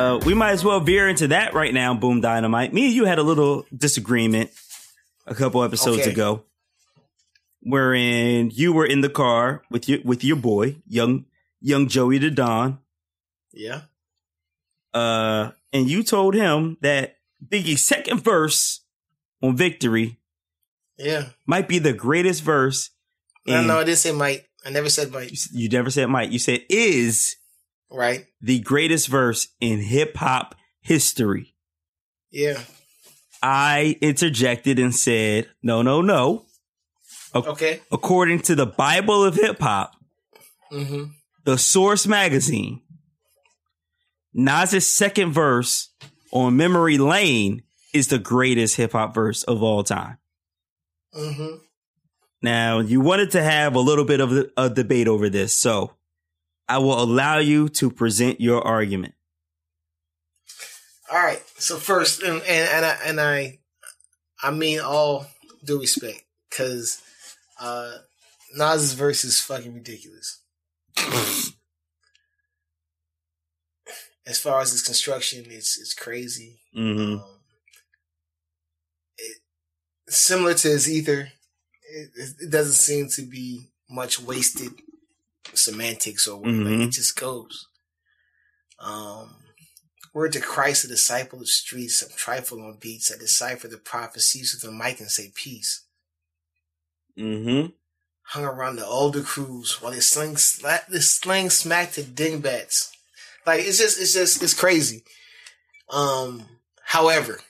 Uh, we might as well veer into that right now, Boom Dynamite. Me and you had a little disagreement a couple episodes Okay. ago, wherein you were in the car with your with your boy, young young Joey the Don, Yeah. uh, and you told him that Biggie's second verse on Victory Yeah. might be the greatest verse. No, no, I didn't say might. I never said might. you never said might. You said is Right. the greatest verse in hip hop history. Yeah. I interjected and said, no, no, no. Okay. According to the Bible of hip hop, Mm-hmm. the Source magazine, Nas's second verse on Memory Lane is the greatest hip hop verse of all time. Mm-hmm. Now, you wanted to have a little bit of a, a debate over this, so I will allow you to present your argument. All right. So first, and and, and I and I, I mean all due respect, because uh, Nas's verse is fucking ridiculous. as far as its construction, it's it's crazy. hmm Um, it, similar to his ether, it, it doesn't seem to be much wasted semantics or whatever. Mhm. It just goes. Um, word to Christ, a disciple of streets, some trifle on beats. I decipher the prophecies with a mic and say peace. Mm-hmm. Hung around the older crews while they sling, sla- they sling smack to dingbats. Like it's just, it's just, it's crazy. Um, however,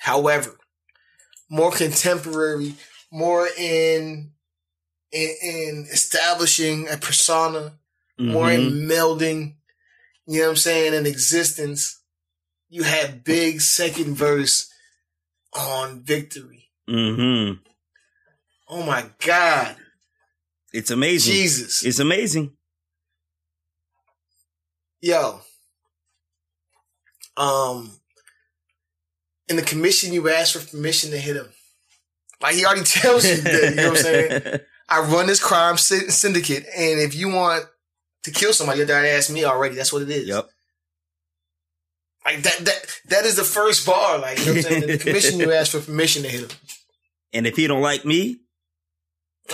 however, more contemporary, more in, in, in establishing a persona, more in melding, you know what I'm saying, an existence. You had big second verse on victory. hmm Oh my God. It's amazing. Jesus. It's amazing. Yo. Um in the commission you ask for permission to hit him. Like he already tells you that, you know what I'm saying? I run this crime sy- syndicate, and if you want to kill somebody, you gotta ask me already. That's what it is. Yep. Like that that that is the first bar. Like you know what I'm saying? The commission you ask for permission to hit him. And if he don't like me,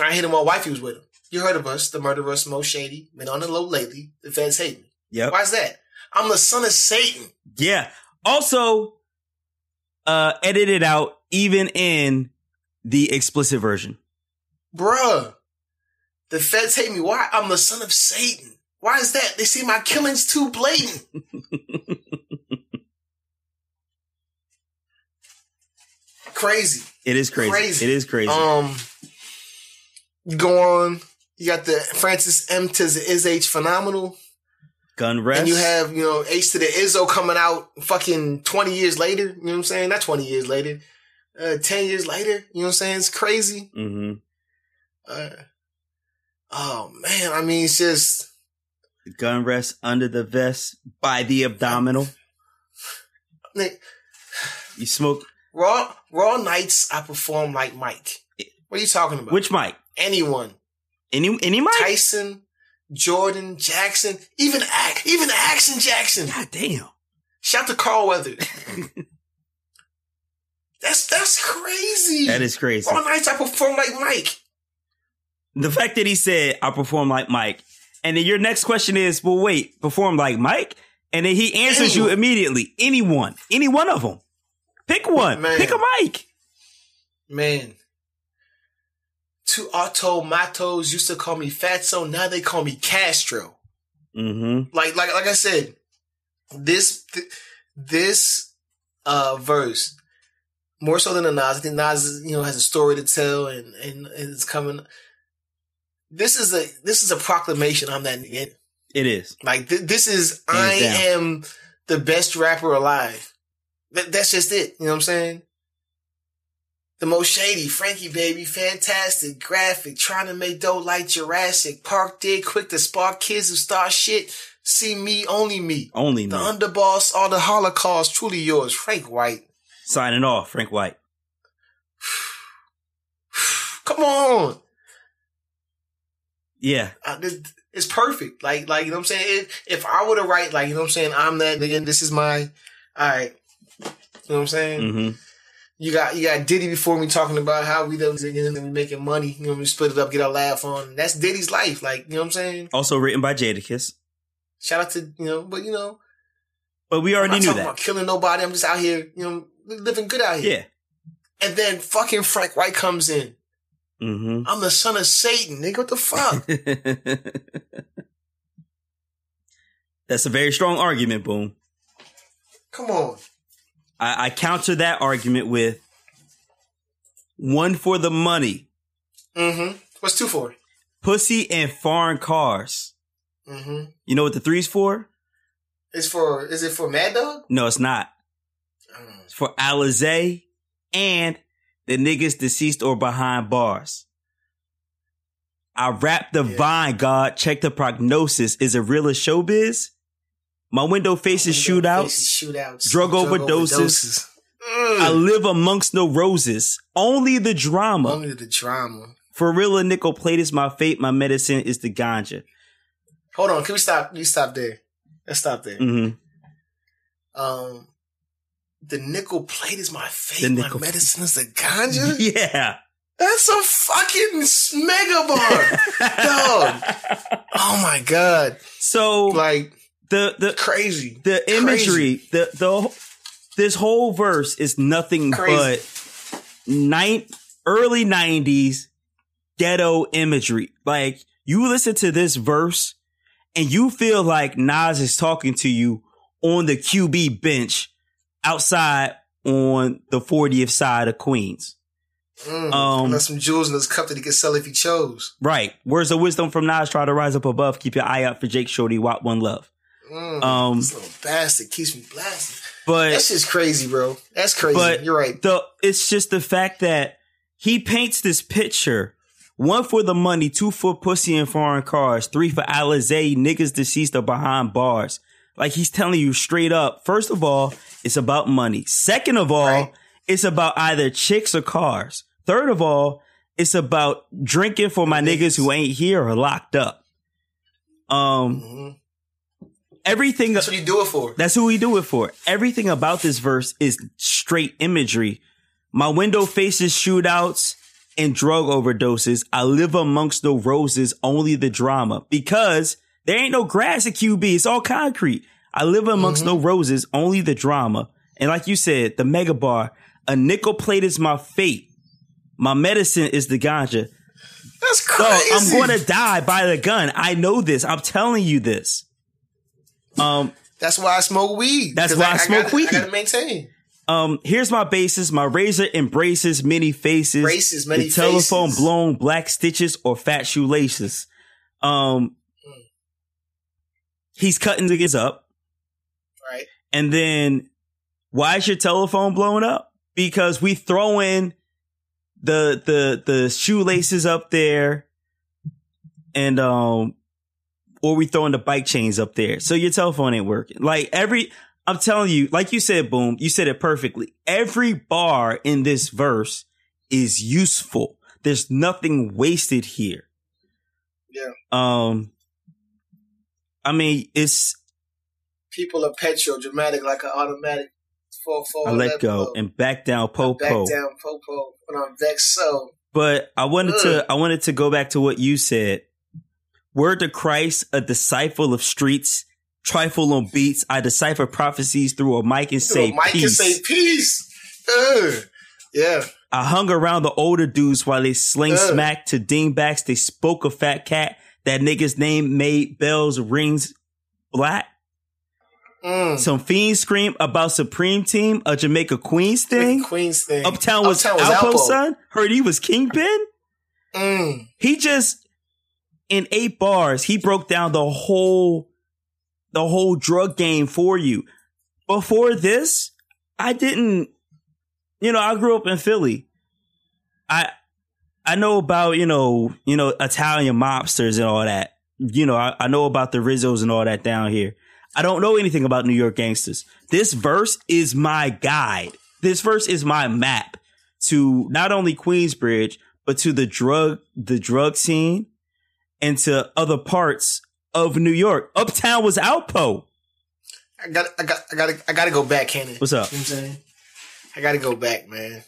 I hit him while wifey was with him. You heard of us, the murderous, most shady, been on the low lately. The feds hate me. yep. Why's that? I'm the son of Satan. Yeah. Also, uh, edited out even in the explicit version. Bruh. The feds hate me. Why? I'm the son of Satan. Why is that? They see my killings too blatant. Crazy. It is crazy. Crazy. It is crazy. Um, go on. You got the Francis M to the Is H phenomenal, Gun rest. and you have you know H to the Izzo coming out fucking twenty years later. You know what I'm saying? Not twenty years later, uh, ten years later. You know what I'm saying? It's crazy. hmm Uh, oh man, I mean, it's just the Gun rest under the vest by the abdominal. Nick, You smoke Raw Raw nights. I perform like Mike. What are you talking about? which Mike? anyone? Any any mic? Tyson, Jordan, Jackson, even Ac- even Action Jackson. God damn. Shout to Carl Weather. that's that's crazy. That is crazy. Raw nights. I perform like Mike. The fact that he said I perform like Mike, and then your next question is, well, wait, perform like Mike, and then he answers you immediately. Anyone, any one of them. Pick one. Man. Pick a Mike. Man. Two automatos used to call me Fatso. Now they call me Castro. Mm-hmm. like like like I said, this th- this uh verse more so than the Nas. I think Nas you know has a story to tell and and, and it's coming. This is a this is a proclamation. I'm that nigga. It is. Like th- this is Hands I down. am the best rapper alive. That, that's just it. You know what I'm saying? The most shady, Frankie baby, fantastic, graphic, trying to make dough like Jurassic. Park did quick to spark kids who start shit. See me, only me. Only The me. underboss, all the Holocaust, truly yours, Frank White. Signing off, Frank White. Come on. Yeah. Uh, this, it's perfect. Like, like, you know what I'm saying? If, if I were to write, like, you know what I'm saying? I'm that nigga. This is my, all right. You know what I'm saying? Mm-hmm. You got, you got Diddy before me talking about how we and we making money. You know, we split it up, get our laugh on. That's Diddy's life. Like, you know what I'm saying? Also written by Jadakiss. Shout out to, you know, but you know, But we I'm already not knew talking that. about killing nobody. I'm just out here, you know, living good out here. Yeah. And then fucking Frank White comes in. Mm-hmm. I'm the son of Satan, nigga. What the fuck? That's a very strong argument, Boom. Come on. I, I counter that argument with one for the money, Mm-hmm. What's two for? pussy and foreign cars. Mm-hmm. You know what the three's for? It's for, is it for Mad Dog? No, it's not. It's for Alizé and the niggas deceased or behind bars. I rap the Yeah. vine, God. Check the prognosis. Is it real as showbiz? My window faces Window shootouts. faces, shootouts, drug overdoses. I Mm. live amongst no roses. Only the drama. Only the drama. For real, a nickel plate is my fate. My medicine is the ganja. Hold on, can we stop? You stop there. Let's stop there. Mm-hmm. Um, the nickel plate is my The fate. My nickel- medicine is the ganja. Yeah. That's a fucking mega bar. Dog. Oh my god! So Like the the crazy. the imagery, the the this whole verse is nothing Crazy. but nine early nineties ghetto imagery. Like you listen to this verse and you feel like Nas is talking to you on the QB bench outside on the 40th side of Queens. Mm. Um, some jewels in this cup that he could sell if he chose. Right. Words of wisdom from Nas try to rise up above. Keep your eye out for Jake Shorty, Watt One Love. Mm. Um, this little bastard keeps me blasting. But That's just crazy, bro. That's crazy. But- You're right. the it's just the fact that he paints this picture one for the money, two for pussy and foreign cars, three for Alizé, niggas deceased or behind bars. Like he's telling you straight up. First of all, it's about money. Second of all, Right. it's about either chicks or cars. Third of all, it's about drinking for my niggas who ain't here or locked up. Um, Mhm. everything That's what you do it for. that's who we do it for. Everything about this verse is straight imagery. My window faces shootouts and drug overdoses. I live amongst the roses, only the drama. Because there ain't no grass at QB. It's all concrete. I live amongst no roses, only the drama. And like you said, the mega bar, a nickel plate is my fate. My medicine is the ganja. That's So crazy. I'm going to die by the gun. I know this. I'm telling you this. Um, That's why I smoke weed. That's why I smoke gotta- weed. I gotta maintain. Um, here's my basis. My razor embraces many faces. Braces, many the telephone faces. blown black stitches or fat shoelaces. Um, he's cutting niggas up. And then why is your telephone blowing up? Because we throw in the, the, the shoelaces up there and, um, or we throwing the bike chains up there. So your telephone ain't working. Like every, I'm telling you, like you said, boom, you said it perfectly. Every bar in this verse is useful. There's nothing wasted here. Yeah. Um, I mean, it's, People are petro dramatic like an automatic. Fall, fall, I let go and back down po back down popo when I'm vexed. So But I wanted Ugh. to I wanted to go back to what you said. Word to Christ, a disciple of streets, trifle on beats. I decipher prophecies through a mic and say can peace. say peace. Ugh. Yeah. I hung around the older dudes while they sling Ugh. smack to dingbacks. They spoke a fat cat. That nigga's name made bells rings black. Mm. Some fiends scream about Supreme Team, a Jamaica Queens thing. Queens thing. Uptown was, Uptown was Alpo, Alpo. son. Heard he was Kingpin. Mm. he just in eight bars he broke down the whole the whole drug game for you before this i didn't you know i grew up in philly i i know about you know you know italian mobsters and all that you know i, I know about the rizzos and all that down here i don't know anything about new york gangsters this verse is my guide this verse is my map to not only queensbridge but to the drug the drug scene into other parts of New York. Uptown was Alpo. I got, I got, I got, to, I got to go back, Cannon. What's up? You know what I'm saying? I got to go back, man.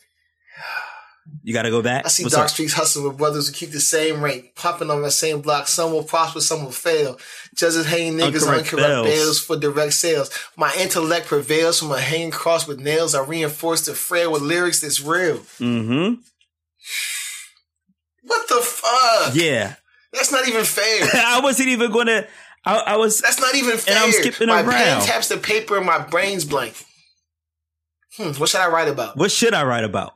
You got to go back. I see What's dark up? streets hustling with brothers who keep the same rank, popping on the same block. Some will prosper, some will fail. Judges hanging niggas on bells. bails for direct sales. My intellect prevails from a hanging cross with nails. I reinforce the frail with lyrics that's real. Mm-hmm. What the fuck? Yeah. That's not even fair. I wasn't even gonna. I, I was. That's not even fair. I'm skipping my around. pen taps the paper and my brain's blank. Hmm, what should I write about? What should I write about?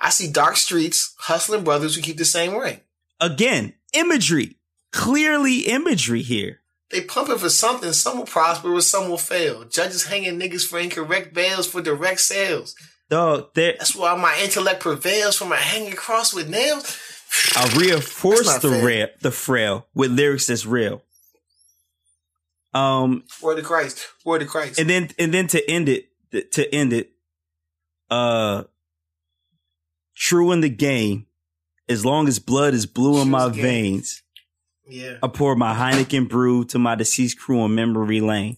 I see dark streets, hustling brothers who keep the same ring. Again, imagery. Clearly, imagery here. They pumping for something. Some will prosper, or some will fail. Judges hanging niggas for incorrect bails for direct sales. Dog. That's why my intellect prevails from a hanging cross with nails. I reinforce the real, the frail with lyrics that's real. Um, Word of Christ. Word of Christ. and then and then to end it, to end it, uh, true in the game. As long as blood is blue in my veins, yeah. I pour my Heineken brew to my deceased crew on memory lane.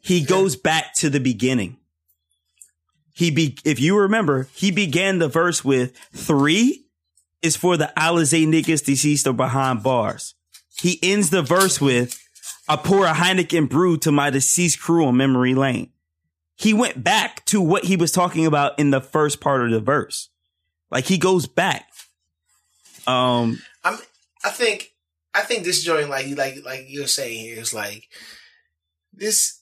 He goes back to the beginning. He be, if you remember, he began the verse with three is for the Alizé niggas deceased or behind bars. He ends the verse with I pour a Heineken brew to my deceased crew on memory lane. He went back to what he was talking about in the first part of the verse. Like he goes back. Um, I'm. I think. I think this joint, like you, like, like you're saying here, is like this.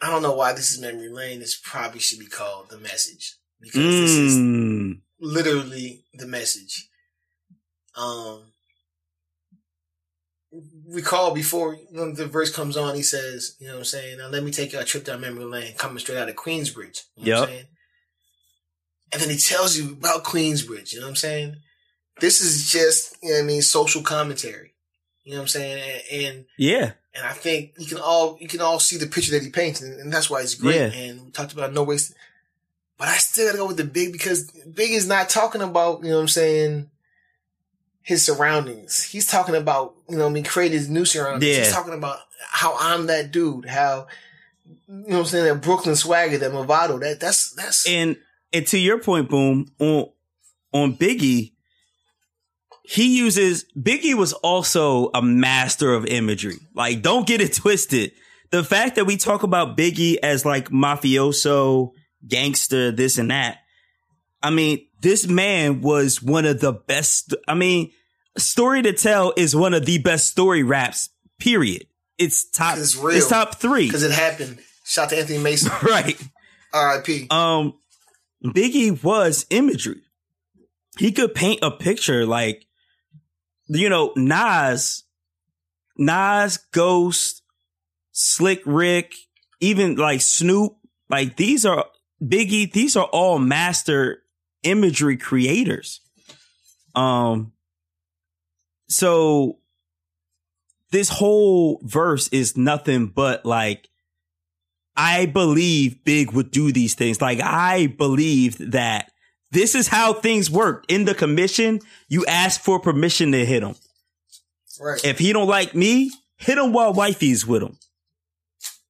I don't know why this is memory lane. This probably should be called the message because this is mm, literally the message. Um, recall before when the verse comes on, he says, "You know what I'm saying? Now let me take you a trip down memory lane, coming straight out of Queensbridge." You know what I'm Yep. saying? And then he tells you about Queensbridge. You know what I'm saying? This is just, you know what I mean, social commentary. You know what I'm saying? And, and yeah. and I think you can all you can all see the picture that he paints, and, and that's why it's great. Yeah. And we talked about no waste, but I still gotta go with the big because Big is not talking about you know what I'm saying his surroundings. He's talking about you know what I mean creating his new surroundings. Yeah. He's talking about how I'm that dude. How you know what I'm saying that Brooklyn swagger, that Movado. That that's that's And and to your point, boom on on Biggie, he uses Biggie was also a master of imagery. Like, don't get it twisted. The fact that we talk about Biggie as like mafioso, gangster, this and that. I mean, this man was one of the best. I mean, story to tell is one of the best story raps. Period. It's top. It's real. It's top three. because it happened. Shout to Anthony Mason, Right. R.I.P. um Biggie was imagery. He could paint a picture like you know, Nas, Nas, Ghost, Slick Rick, even like Snoop, like these are Biggie, these are all master imagery creators. Um so this whole verse is nothing but like I believe Big would do these things. Like I believed that this is how things work. In the commission, you ask for permission to hit him. Right. If he don't like me, hit him while wifey's with him.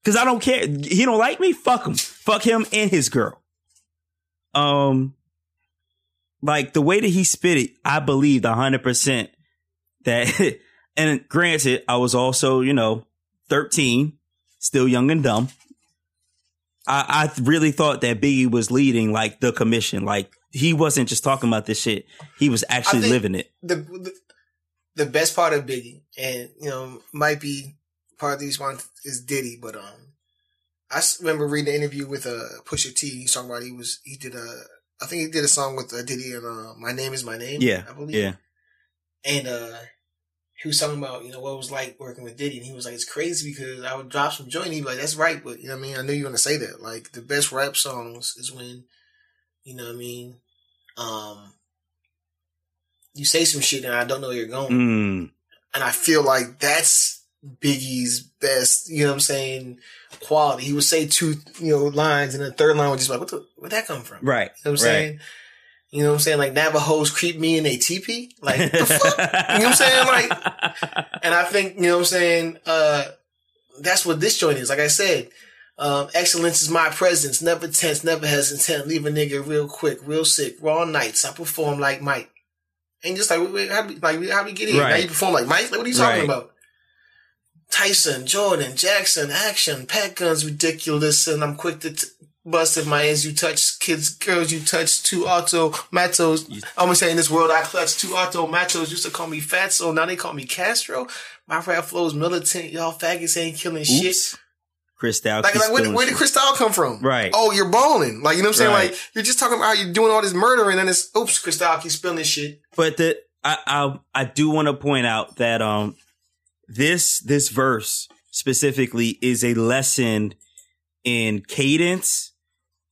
Cause I don't care. He don't like me, fuck him. Fuck him and his girl. Um, like the way that he spit it, I believed hundred percent that, and granted, I was also, you know, 13, still young and dumb. I, I really thought that Biggie was leading like the commission. Like he wasn't just talking about this shit. He was actually living it. the, the the best part of Biggie, and you know, might be part of the response is Diddy, but um, I remember reading an interview with uh Pusha T. He's talking about he was he did a I think he did a song with uh, Diddy and uh, My Name Is My Name. Yeah. I believe. Yeah. and uh. He was talking about, you know, what it was like working with Diddy, and he was like, "It's crazy because I would drop some joint, and he'd be like, that's right, but you know what I mean. I knew you were gonna say that. Like the best rap songs is when, you know what I mean, um, you say some shit and I don't know where you're going, Mm. and I feel like that's Biggie's best. You know what I'm saying? Quality. He would say two, you know, lines, and the third line would just be like, "What the? Where'd that come from?" Right. You know what I'm right. saying? You know what I'm saying? Like Navajos creep me in a teepee. Like the fuck? You know what I'm saying? Like, and I think, you know what I'm saying? Uh, that's what this joint is. Like I said, um, excellence is my presence. Never tense, never hesitant. Leave a nigga real quick, real sick. Raw nights. I perform like Mike. And just like, wait, how we, like, how we get here? Right. Now you perform like Mike? Like, what are you talking right. about? Tyson, Jordan, Jackson, action, pack guns, ridiculous, and I'm quick to t- busted my ass. You touch kids, girls. You touch two auto matos. I'm gonna say in this world I clutch two auto matos. Used to call me Fatso. Now they call me Castro. My rap flows militant. Y'all faggots ain't killing Oops. shit. Cristal. Like, like where, where, did Cristal come from? Right. Oh, you're balling. Like, you know what I'm saying? Right. Like, you're just talking about how you're doing all this murder and then it's, oops, Cristal keeps spilling this shit. But the, I, I, I do want to point out that, um, this, this verse specifically is a lesson in cadence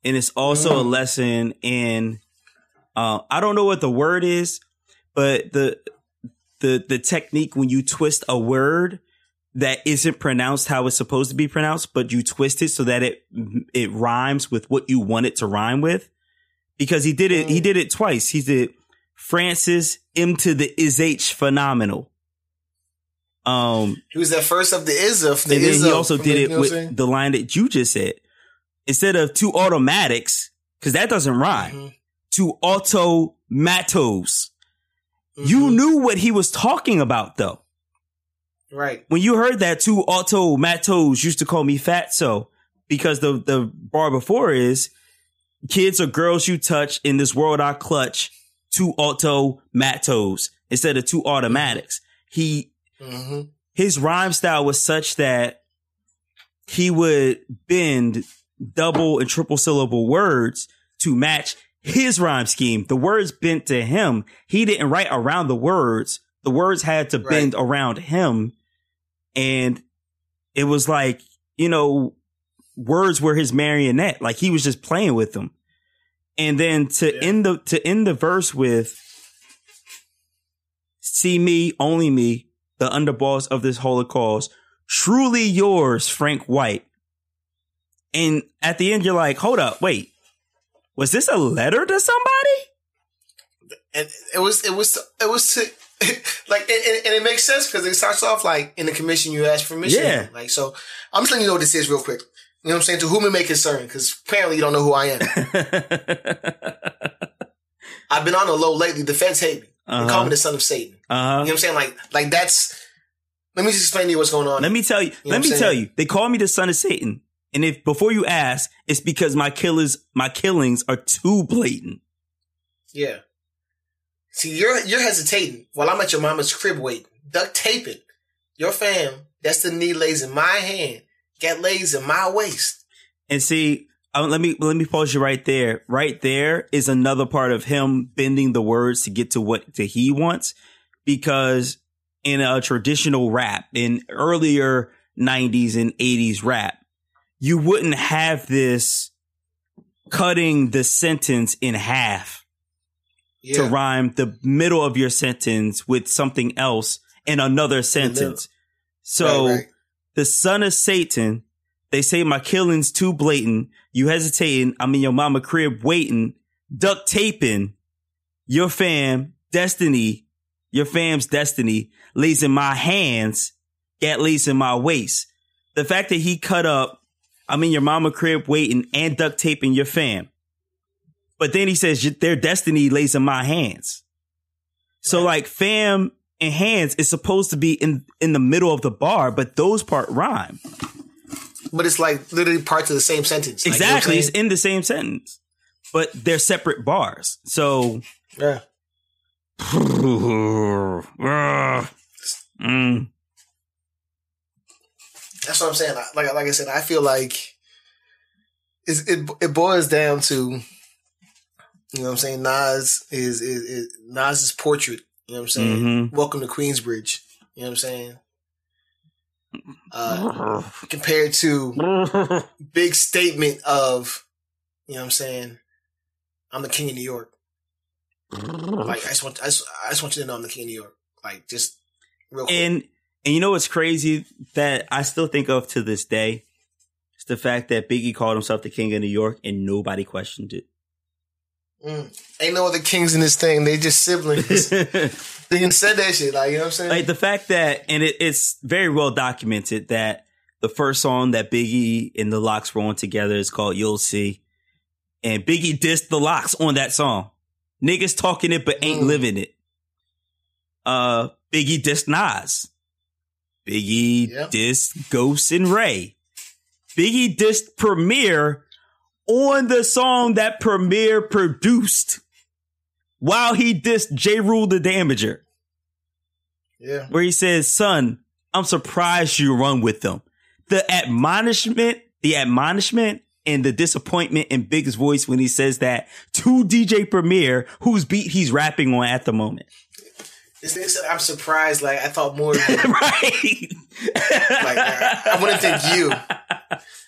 and it's also mm. a lesson in uh, I don't know what the word is, but the the the technique when you twist a word that isn't pronounced how it's supposed to be pronounced, but you twist it so that it it rhymes with what you want it to rhyme with. Because he did it, mm. he did it twice. He did Francis M to the is H phenomenal. Um, he was the first of the is of the and then he also did it with the line that you just said instead of two automatics, because that doesn't rhyme, mm-hmm. two automatos. Mm-hmm. You knew what he was talking about though. Right. When you heard that two automatos used to call me fatso because the, the bar before is kids or girls you touch in this world I clutch two automatos instead of two automatics. He, mm-hmm. his rhyme style was such that he would bend double and triple syllable words to match his rhyme scheme. The words bent to him. He didn't write around the words. The words had to right. bend around him. And it was like, you know, words were his marionette. Like he was just playing with them. And then to yeah. end the, to end the verse with, see me, only me, the underboss of this holocaust, truly yours, Frank White. And at the end, you're like, hold up, wait, was this a letter to somebody? And it was, it was, it was to, like, and, and, it makes sense because it starts off like in the commission you ask permission. Yeah. Like, so I'm just letting you know what this is real quick. You know what I'm saying? To whom it may concern, because apparently you don't know who I am. I've been on the low lately. The feds hate me. Uh-huh. They call me the son of Satan. Uh-huh. You know what I'm saying? Like, like that's. Let me just explain to you what's going on. Let me tell you. you know let me tell you. They call me the son of Satan. And if before you ask, it's because my killers, my killings are too blatant. Yeah. See, you're you're hesitating while I'm at your mama's crib waiting, duct taping. Your fam, that's the knee lays in my hand, get lays in my waist. And see, um, let me let me pause you right there. Right there is another part of him bending the words to get to what to he wants, because in a traditional rap, in earlier '90s and '80s rap, you wouldn't have this cutting the sentence in half yeah. to rhyme the middle of your sentence with something else in another sentence. So right, right. the son of Satan, they say my killing's too blatant. You hesitating. I'm in your mama crib waiting, duct taping your fam destiny, your fam's destiny lays in my hands, get lays in my waist. The fact that he cut up I'm in your mama crib waiting and duct taping your fam. But then he says their destiny lays in my hands. So like fam and hands is supposed to be in in the middle of the bar, but those part rhyme. But it's like literally parts of the same sentence. Exactly, like, it's in the same sentence, but they're separate bars. So yeah. mm. That's what I'm saying. Like like I said, I feel like it it boils down to you know what I'm saying. Nas is is, is Nas's portrait. You know what I'm saying. Mm-hmm. Welcome to Queensbridge. You know what I'm saying. Uh, compared to big statement of, you know what I'm saying, I'm the king of New York. Like I just want, I just, I just want you to know I'm the king of New York. Like just real. Quick. And and you know what's crazy that I still think of to this day? It's the fact that Biggie called himself the king of New York and nobody questioned it. Mm. Ain't no other kings in this thing. They just siblings. they can said that shit. Like you know what I'm saying? Like the fact that, and it, it's very well documented that the first song that Biggie and the LOX were on together is called "You'll See," and Biggie dissed the LOX on that song. Niggas talking it but ain't mm. living it. Uh, Biggie dissed Nas. Biggie yep. dissed Ghost and Rae. Biggie dissed Premier on the song that Premier produced while he dissed Jeru the Damaja. Yeah. Where he says, son, I'm surprised you run with them. The admonishment, the admonishment and the disappointment in Big's voice when he says that to DJ Premier, whose beat he's rapping on at the moment. "I'm surprised. Like I thought more." right. like I wouldn't think you.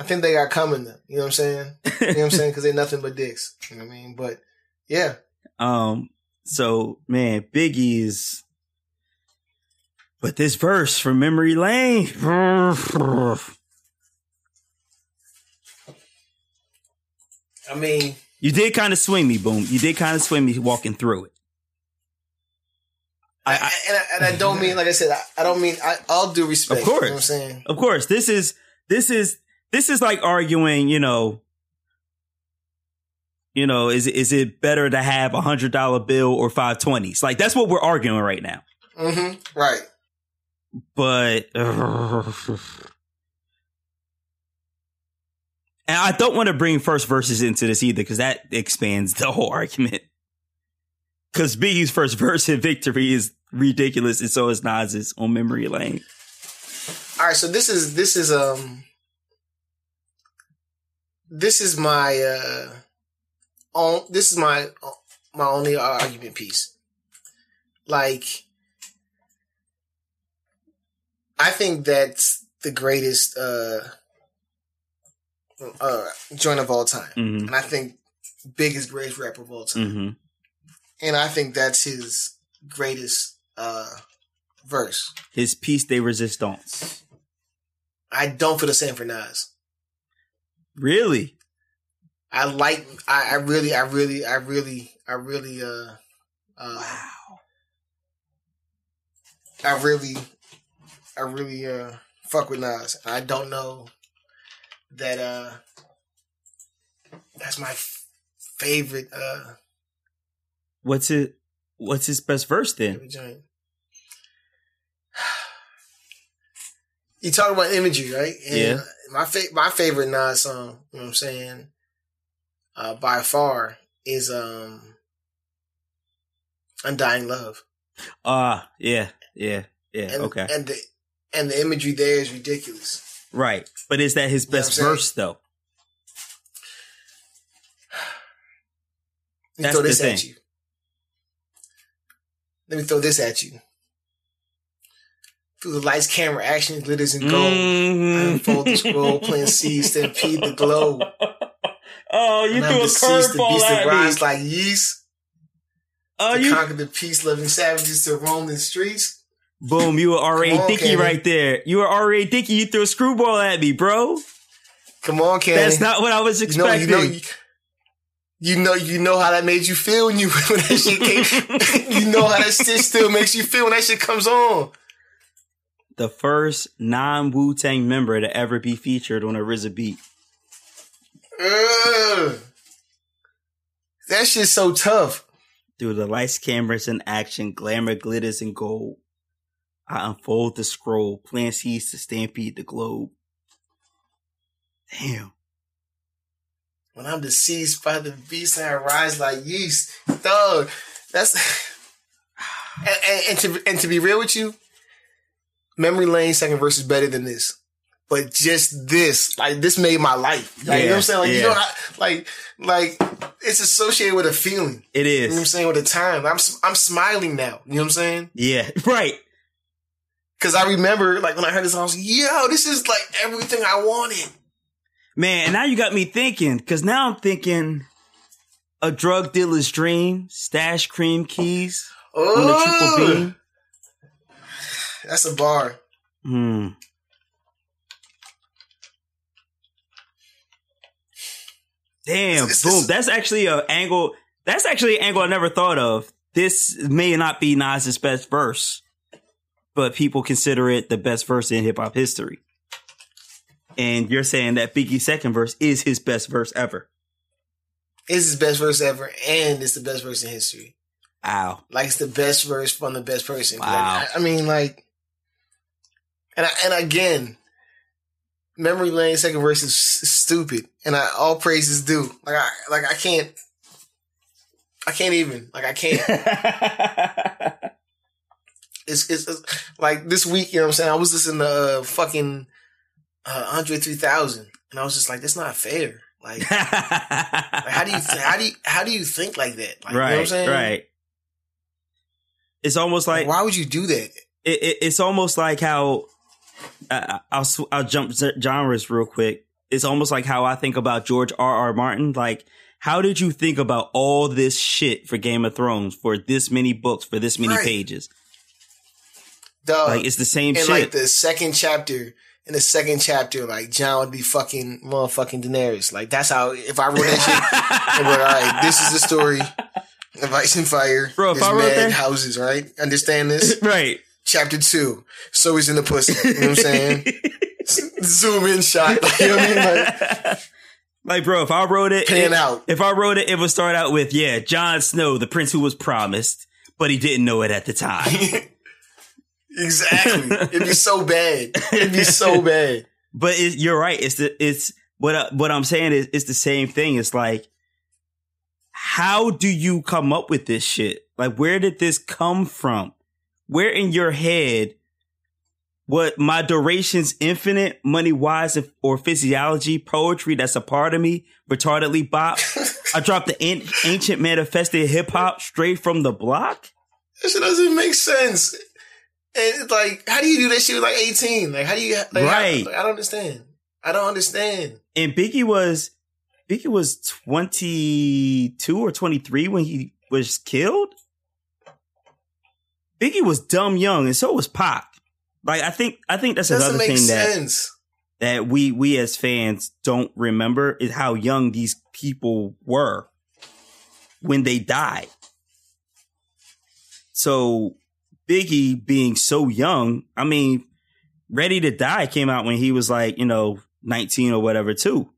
I think they got coming. Though, you know what I'm saying? You know what I'm saying? Because they're nothing but dicks. You know what I mean? But yeah. Um. So man, Biggie's. But this verse from Memory Lane. I mean, you did kind of swing me, boom. You did kind of swing me walking through it. I, I, and, I, and I don't mean like I said. I, I don't mean I, will do respect. Of course, you know what I'm saying. Of course, this is this is this is like arguing. You know, you know, is is it better to have a hundred dollar bill or five twenties? Like that's what we're arguing right now. Mm-hmm. Right. But. Uh, and I don't want to bring first verses into this either because that expands the whole argument because Biggie's first verse in Victory is ridiculous, and so is Nas's on Memory Lane. All right, so this is this is um this is my uh on this is my my only argument piece. Like I think that's the greatest uh uh joint of all time. Mm-hmm. And I think biggest greatest rapper of all time. Mm-hmm and I think that's his greatest uh, verse. His piece de resistance. I don't feel the same for Nas. Really? I like. I, I really. I really. I really. I really. Uh, uh, wow. I really. I really uh fuck with Nas. I don't know that uh that's my f- favorite uh What's it? What's his best verse then? You talk about imagery, right? And yeah. My fa- my favorite Nas song, you know what I'm saying, uh, by far is um, "Undying Love." Ah, uh, yeah, yeah, yeah. And, okay. And the and the imagery there is ridiculous. Right, but is that his best you know verse though? That's throw this the thing. at you. Let me throw this at you. Through the lights, camera, action, glitters, and gold. Mm-hmm. I unfold the scroll, playing seeds, stampede the globe. Oh, you and threw I'm a curveball at me. rise like yeast. Oh, to you conquer the peace-loving savages to roam the streets. Boom! You were R.A. Dickey right there. You were already Dickey. You threw a screwball at me, bro. Come on, Kenny. That's not what I was expecting. You know, you know, you know, you know how that made you feel when you when that shit came. you know how that shit still makes you feel when that shit comes on. The first non Wu Tang member to ever be featured on a RZA beat. Uh, that shit's so tough. Through the lights, cameras, and action, glamour, glitters, and gold. I unfold the scroll, plant seeds to stampede the globe. Damn. When I'm deceased by the beast I rise like yeast. Dog, that's and, and, and, to and to be real with you, Memory Lane second verse is better than this. But just this, like this made my life. Like, yeah, you know what I'm saying? Like yeah. you know, I, like like it's associated with a feeling. It is. You know what I'm saying? With a time, I'm I'm smiling now. You know what I'm saying? Yeah, right. Because I remember, like when I heard this, I was like, "Yo, this is like everything I wanted." Man, and now you got me thinking, because now I'm thinking a drug dealer's dream, stash cream keys on a triple beam. Oh. That's a bar. Hmm. Damn, It's- boom. it's- That's actually an angle. That's actually an angle I never thought of. This may not be Nas's best verse, but people consider it the best verse in hip hop history. And you're saying that Biggie's second verse is his best verse ever. It's his best verse ever, and it's the best verse in history. Wow. Like it's the best verse from the best person. Like, Wow. I, I mean, like, and I, and again, memory lane second verse is stupid, and I all praises due. Like I like I can't, I can't even like I can't. It's, it's, it's like this week, you know what I'm saying? I was listening to uh, fucking uh, Andre 3000, and I was just like, that's not fair. Like, like, how do you how do you how do you think like that? Like, right, you know what I'm saying? right. It's almost like Like, why would you do that? it, it, it's almost like how uh, I'll sw- I'll jump z- genres real quick. It's almost like how I think about George R. R. Martin. Like, how did you think about all this shit for Game of Thrones for this many books for this many Right. pages? Dog. Like, it's the same in shit. like the second chapter, in the second chapter, like Jon would be fucking motherfucking Daenerys. Like that's how if I wrote that shit, like, all right, this is the story of Ice and Fire. Bro, if I wrote mad that- houses, right? Understand this? right. Chapter two. So he's in the pussy. You know what I'm saying? Zoom in shot. Like, you know what I mean? Like Like, bro, if I wrote it, pan it- out. if I wrote it, it would start out with, yeah, Jon Snow, the prince who was promised, but he didn't know it at the time. exactly. It'd be so bad. It'd be so bad. But it, you're right. It's the it's what I, what I'm saying is it's the same thing. It's like, how do you come up with this shit? Like, where did this come from? Where in your head? What my duration's infinite, money wise or physiology, poetry that's a part of me, retardedly bop. I dropped the an- ancient manifested hip hop straight from the block. That shit doesn't make sense. And it's like, how do you do that shit with like 18? Like, how do you, like, Right. like, I don't understand. I don't understand. and Biggie was Biggie was 22 or 23 when he was killed. Biggie was dumb young and so was Pac. Like I think I think that's doesn't another make thing that sense. that we we as fans don't remember is how young these people were when they died. So Biggie being so young, I mean, Ready to Die came out when he was like, you know, 19 or whatever too.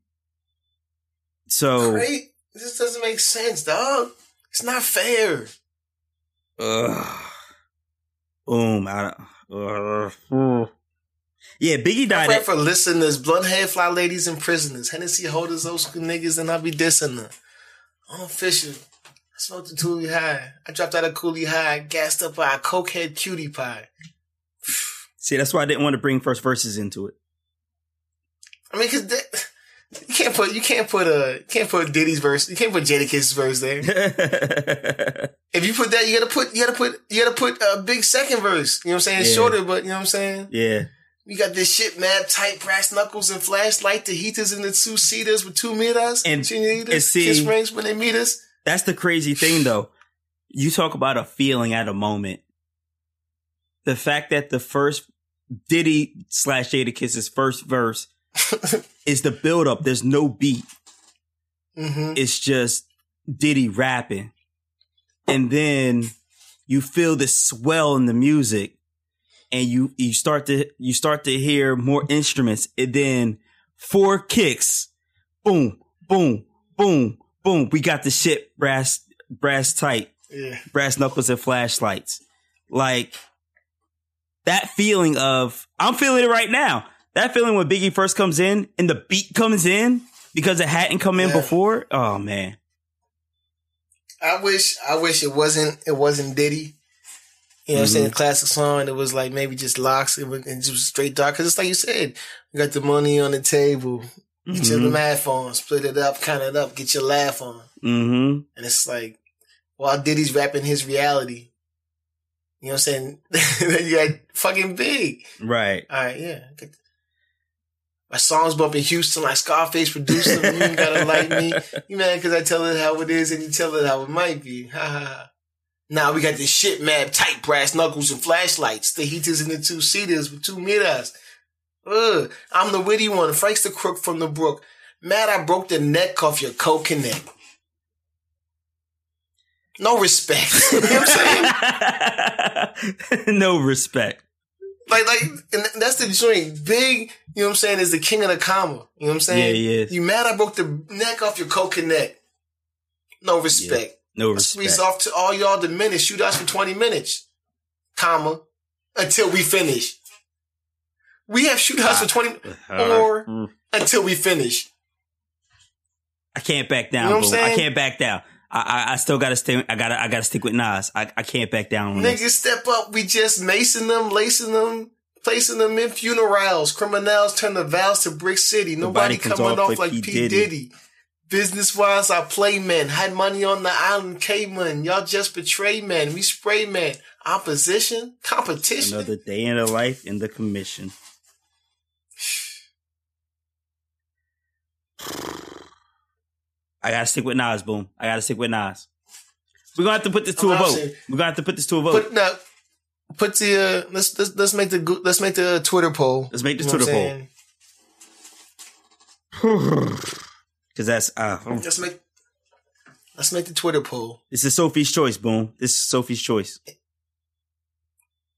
So Right? This doesn't make sense, dog. It's not fair. ugh. Boom, I don't. Uh, yeah, Biggie I died at, for listeners, blunt head fly ladies and prisoners, Hennessy holders, old school niggas, and I be dissing them. I'm fishing. I smoked a Toolie High. I dropped out of Cooley High, gassed up by a cokehead cutie pie. See, that's why I didn't want to bring first verses into it. I mean, cause that, you can't put you can't put a you can't put Diddy's verse. You can't put Jadakiss' verse there. If you put that, you gotta put you gotta put you gotta put a big second verse. You know what I'm saying? Yeah. shorter, but you know what I'm saying. yeah. You got this shit mad tight brass knuckles and flashlight, the heaters and the two seaters with two meters And- and see- kiss rings when they meet us. That's the crazy thing though. You talk about a feeling at a moment. The fact that the first Diddy slash Jadakiss's first verse is the build up. There's no beat. hmm It's just Diddy rapping. And then you feel the swell in the music and you, you start to, you start to hear more instruments and then four kicks. Boom, boom, boom, boom. We got the shit brass, brass tight, Yeah. brass knuckles and flashlights. Like that feeling of, I'm feeling it right now. That feeling when Biggie first comes in and the beat comes in because it hadn't come in Yeah. before. Oh man. I wish I wish it wasn't it wasn't Diddy. You know what I'm saying? Mhm. A classic song. It was like maybe just LOX and, and just straight dark. Cause it's like you said, you got the money on the table. Get your Mhm. math on, split it up, count it up, get your laugh on. Mm-hmm. And it's like, while Diddy's rapping his reality, you know what I'm saying? you got fucking big. Right. All right, yeah. My songs bumping Houston like Scarface produced them. You ain't gotta like me. You mad because I tell it how it is and you tell it how it might be. Ha ha ha. Now we got this shit mad tight brass knuckles and flashlights. The heaters and the two seaters with two meters. Ugh. I'm the witty one. Frank's the crook from the brook. Mad I broke the neck off your coconut. No respect. you know what I'm saying? no respect. Like, like, and that's the joint. Big, you know what I'm saying, is the king of the comma. You know what I'm saying? Yeah, yeah. You mad I broke the neck off your coconut. No respect. Yeah, no respect. Squeeze off to all y'all the minutes. Shoot us for 20 minutes. Comma. Until we finish. We have shoot us for 20 or mm. until we finish. I can't back down. You know what I'm saying? I can't back down. I, I, still gotta stay. I gotta I gotta stick with Nas. I, I can't back down. Niggas this. step up. We just macing them, lacing them, placing them in funerals. Criminals turn the vows to Brick City. Nobody, Nobody coming off, off like P Diddy. Diddy. Business wise, I play men. Had money on the island Cayman. Y'all just betray men. We spray men. Opposition, competition. Another day in the life in the commission. I gotta stick with Nas, boom. I gotta stick with Nas. We're gonna have to put this to I'm a vote. We're gonna have to put this to a vote. Put, no, put the uh, let's, let's let's make the let's make the Twitter poll. Let's make the Twitter poll. Because that's uh, let's make let's make the Twitter poll. This is Sophie's choice, boom. This is Sophie's choice.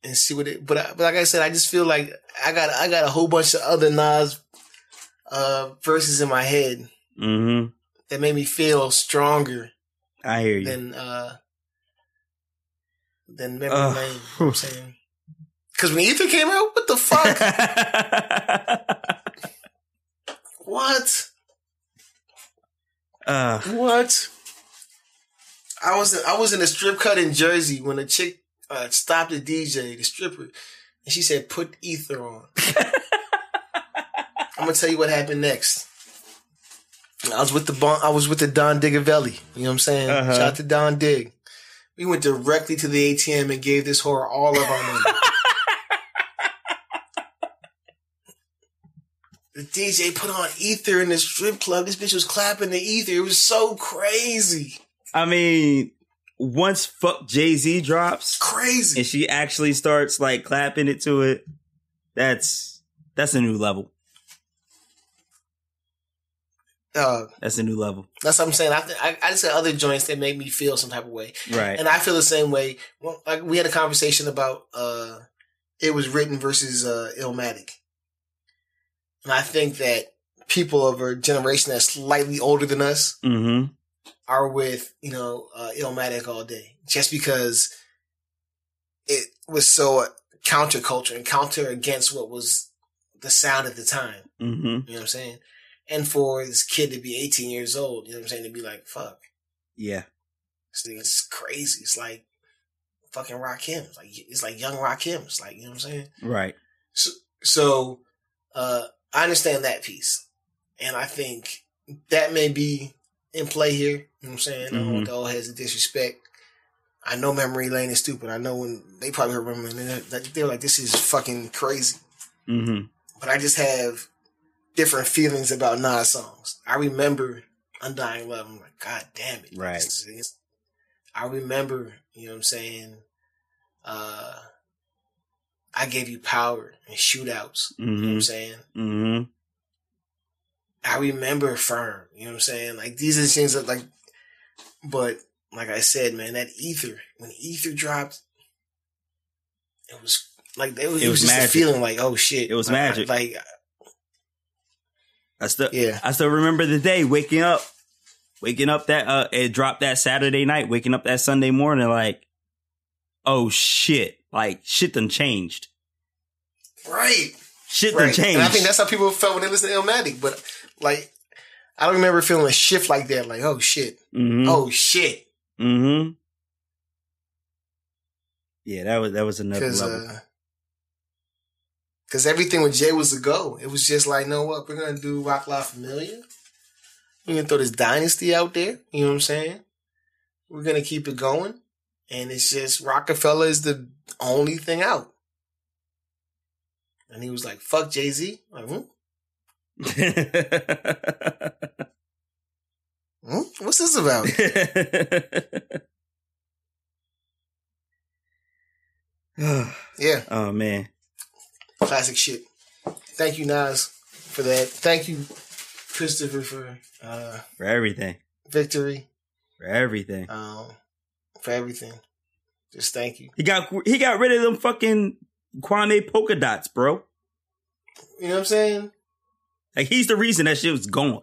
And see what it. But I, but like I said, I just feel like I got I got a whole bunch of other Nas uh verses in my head. Mm-hmm that made me feel stronger. I hear you. Than uh than memory uh, lane. You know I'm saying. Because when Ether came out, what the fuck? what? Uh, what? I was I was in a strip cut in Jersey when a chick uh, stopped the DJ, the stripper, and she said, "Put Ether on." I'm gonna tell you what happened next. I was with the bon- I was with the Don Digavelli. You know what I'm saying? Uh-huh. Shout out to Don Dig. We went directly to the ATM and gave this whore all of our money. the DJ put on ether in the strip club. This bitch was clapping the ether. It was so crazy. I mean, once fuck Jay Z drops, crazy, and she actually starts like clapping it to it. That's that's a new level. Uh, that's a new level. That's what I'm saying. I, th- I, I just got other joints that make me feel some type of way, right? And I feel the same way. Well, like we had a conversation about uh, it was written versus uh, Illmatic, and I think that people of a generation that's slightly older than us mm-hmm. are with you know uh, Illmatic all day, just because it was so counterculture and counter against what was the sound at the time. Mm-hmm. You know what I'm saying? And for this kid to be 18 years old, you know what I'm saying? To be like, fuck. Yeah. It's crazy. It's like fucking Rakim. It's like it's like young Rakim. It's like, you know what I'm saying? Right. So so uh I understand that piece. And I think that may be in play here. You know what I'm saying? Mm-hmm. I don't want the old heads of disrespect. I know memory lane is stupid. I know when they probably remember and they're like, this is fucking crazy. Mm-hmm. But I just have different feelings about Nas songs. I remember Undying Love. I'm like, God damn it. Right. I remember, you know what I'm saying? Uh, I gave you power and shootouts. Mm-hmm. You know what I'm mm-hmm. saying? Mm-hmm. I remember firm. You know what I'm saying? Like these are the things that like, but like I said, man, that ether when ether dropped, it was like it was, it was, it was just a feeling like oh shit, it was like, magic. like I still, yeah, I still remember the day waking up, waking up that uh, it dropped that Saturday night, waking up that Sunday morning, like, oh shit, like shit done changed. Right. Shit right. done changed. And I think that's how people felt when they listened to Illmatic, but like, I don't remember feeling a shift like that. Like, oh shit, mm-hmm. oh shit. Hmm. Yeah, that was that was another level. Uh, Cause everything with Jay was a go. It was just like, know what, we're gonna do Roc La Familia. We're gonna throw this dynasty out there. You know what I'm saying? We're gonna keep it going. And it's just Roc-A-Fella is the only thing out. And he was like, fuck Jay Z. Like, hmm? hmm? What's this about? yeah. Oh man. Classic shit. Thank you, Nas, for that. Thank you Christopher for uh, for everything, victory, for everything, um, for everything. Just thank you. He got he got rid of them fucking Kwame polka dots, bro. You know what I'm saying? Like he's the reason that shit was gone.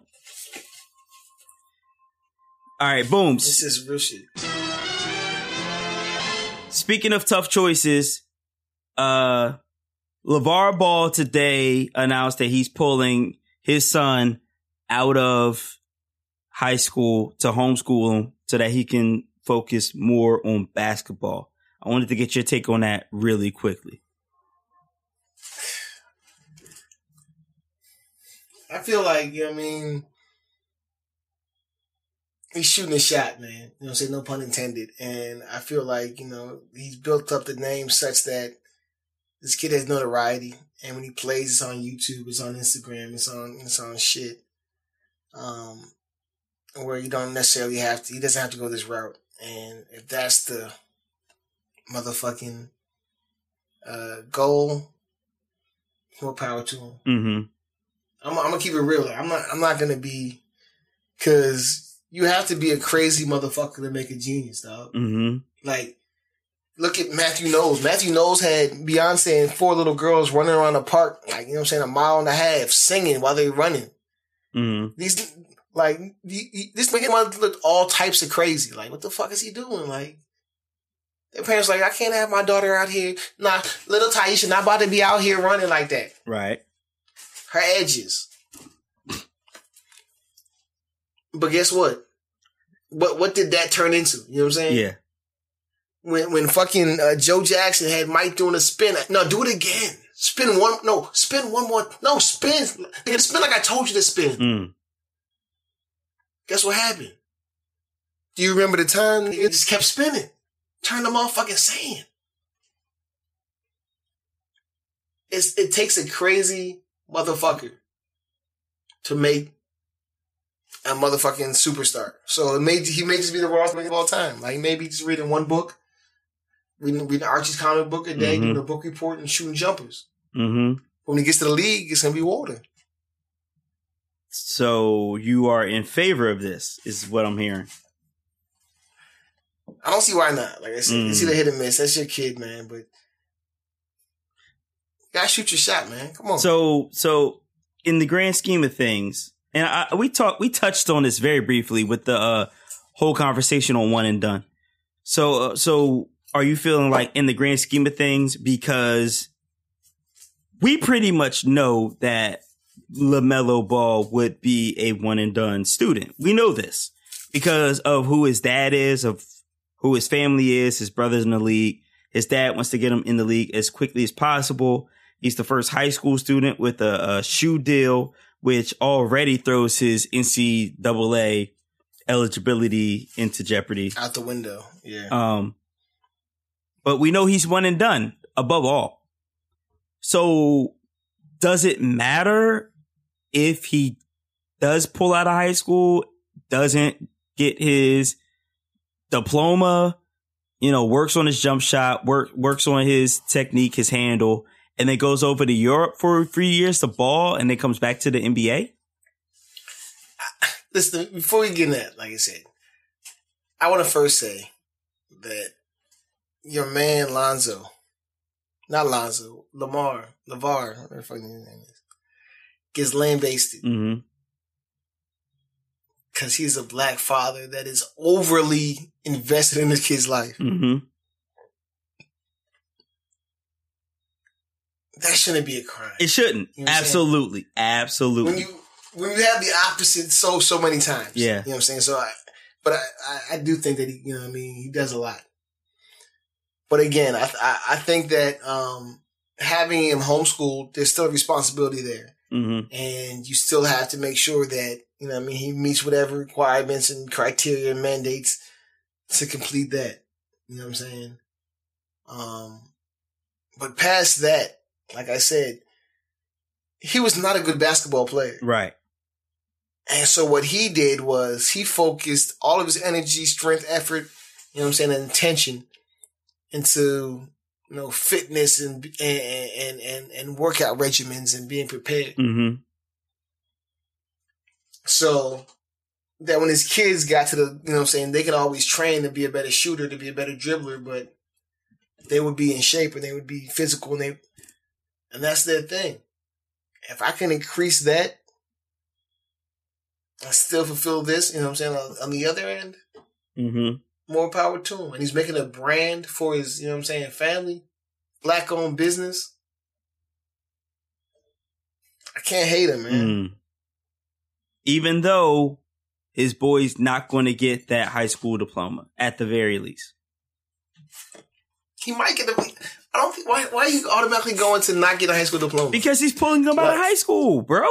All right, booms. This is real shit. Speaking of tough choices, uh LaVar Ball today announced that he's pulling his son out of high school to homeschool him so that he can focus more on basketball. I wanted to get your take on that really quickly. I feel like, you know I mean, he's shooting a shot, man. You know, say no pun intended. And I feel like, you know, he's built up the name such that this kid has notoriety. And when he plays, it's on YouTube, it's on Instagram, it's on it's on shit. Um where you don't necessarily have to he doesn't have to go this route. And if that's the motherfucking uh goal, more power to him. Mm-hmm. I'm, I'm gonna keep it real. I'm not. I'm not gonna be because you have to be a crazy motherfucker to make a genius, dog. Mm-hmm. Like, look at Matthew Knowles. Matthew Knowles had Beyonce and four little girls running around the park, like you know what I'm saying, a mile and a half, singing while they're running. Mm-hmm. These like this making mother look all types of crazy. Like, what the fuck is he doing? Like. Their parents like, I can't have my daughter out here. Nah, little Taisha not about to be out here running like that. Right. Her edges. But guess what? What what did that turn into? You know what I'm saying? Yeah. When when fucking uh, Joe Jackson had Mike doing a spin. No, do it again. Spin one. No, spin one more. No, spin. Nigga, spin like I told you to spin. Mm. Guess what happened? Do you remember the time it just kept spinning? Turn the motherfucking sand. It's, it takes a crazy motherfucker to make a motherfucking superstar. So it may he may just be the rawest man of all time. Like maybe just reading one book, reading, reading Archie's comic book a day, Mhm. doing a book report, and shooting jumpers. Mm-hmm. When he gets to the league, it's gonna be water. So you are in favor of this, is what I'm hearing. I don't see why not. Like I said, Mm. it's either hit or miss. That's your kid, man. But you gotta shoot your shot, man. Come on. So, so in the grand scheme of things, and I, we talked, we touched on this very briefly with the uh, whole conversation on one and done. So, uh, so are you feeling like in the grand scheme of things because we pretty much know that LaMelo Ball would be a one and done student. We know this because of who his dad is, of who his family is, his brothers in the league. His dad wants to get him in the league as quickly as possible. He's the first high school student with a, a shoe deal, which already throws his NCAA eligibility into jeopardy. Out the window. Yeah. Um, but we know he's one and done above all. So does it matter if he does pull out of high school, doesn't get his diploma, you know, works on his jump shot, work, works on his technique, his handle, and then goes over to Europe for three years to ball and then comes back to the NBA? Listen, before we get in that, like I said, I want to first say that your man Lonzo, not Lonzo, Lamar, Lavar, whatever the fuck his name is, gets lambasted Mm-hmm. because he's a black father that is overly invested in his kid's life. Mm-hmm. That shouldn't be a crime. It shouldn't. You know saying? Absolutely. Absolutely. when you when you have the opposite so so many times. Yeah. You know what I'm saying? So I but I, I, I do think that he you know what I mean he does a lot. But again, I I, I think that um having him homeschooled, there's still a responsibility there. mm-hmm. And you still have to make sure that, you know I mean, he meets whatever requirements and criteria and mandates to complete that. You know what I'm saying? Um but past that, like I said, he was not a good basketball player. Right. And so what he did was he focused all of his energy, strength, effort, you know what I'm saying, and attention into, you know, fitness and and and and, and workout regimens and being prepared. Mm-hmm. So that when his kids got to the, you know what I'm saying, they could always train to be a better shooter, to be a better dribbler, but they would be in shape and they would be physical and they, and that's their thing. If I can increase that and still fulfill this, you know what I'm saying, on, on the other end, Mm-hmm. More power to him. And he's making a brand for his, you know what I'm saying, family, black owned business. I can't hate him, man. Mm. Even though his boy's not going to get that high school diploma at the very least. He might get the. I don't think why. Why are you automatically going to not get a high school diploma? Because he's pulling them out of high school, bro.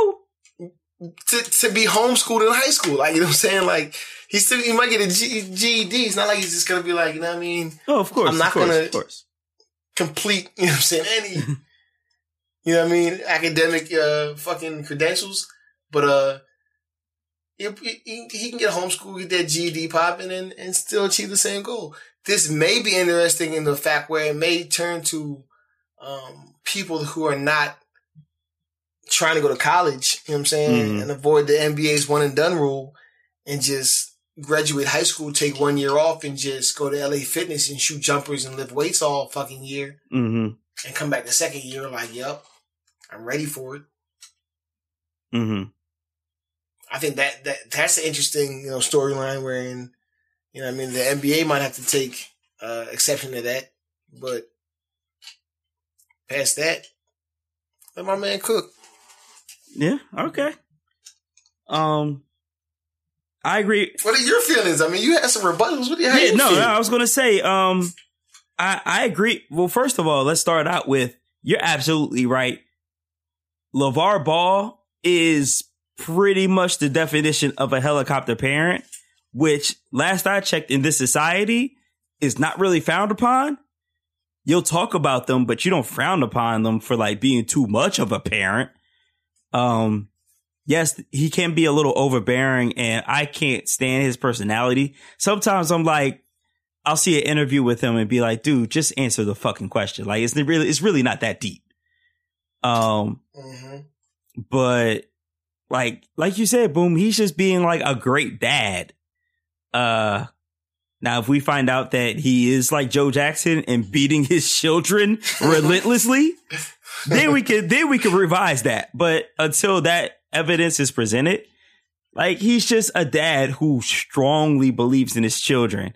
to to be homeschooled in high school, like you know what I'm saying. Like he still he might get a G, GED. It's not like he's just gonna be like you know what I mean. Oh, of course. I'm not course, gonna- Of course. Complete. You know what I'm saying. Any. you know what I mean. Academic uh fucking credentials, but uh. He, he, he can get homeschooled, get that GED popping, and, and still achieve the same goal. This may be interesting in the fact where it may turn to um, people who are not trying to go to college, you know what I'm saying, Mhm. and avoid the NBA's one and done rule and just graduate high school, take one year off and just go to LA Fitness and shoot jumpers and lift weights all fucking year Mm-hmm. and come back the second year like, yep, I'm ready for it. Mm-hmm. I think that, that that's an interesting, you know, storyline wherein, you know, I mean, the NBA might have to take uh, exception to that, but past that, let my man cook. Yeah. Okay. Um, I agree. What are your feelings? I mean, you had some rebuttals. What do you, how Yeah, you no, no, I was gonna say, um, I I agree. Well, first of all, let's start out with you're absolutely right. LaVar Ball is pretty much the definition of a helicopter parent, which last I checked in this society is not really frowned upon. You'll talk about them, but you don't frown upon them for like being too much of a parent. Um, yes, he can be a little overbearing and I can't stand his personality. Sometimes I'm like, I'll see an interview with him and be like, dude, just answer the fucking question. Like it's really, it's really not that deep. Um, hmm but like, like you said, boom, he's just being like a great dad. Uh, now if we find out that he is like Joe Jackson and beating his children relentlessly, then we could then we could revise that. But until that evidence is presented, like he's just a dad who strongly believes in his children.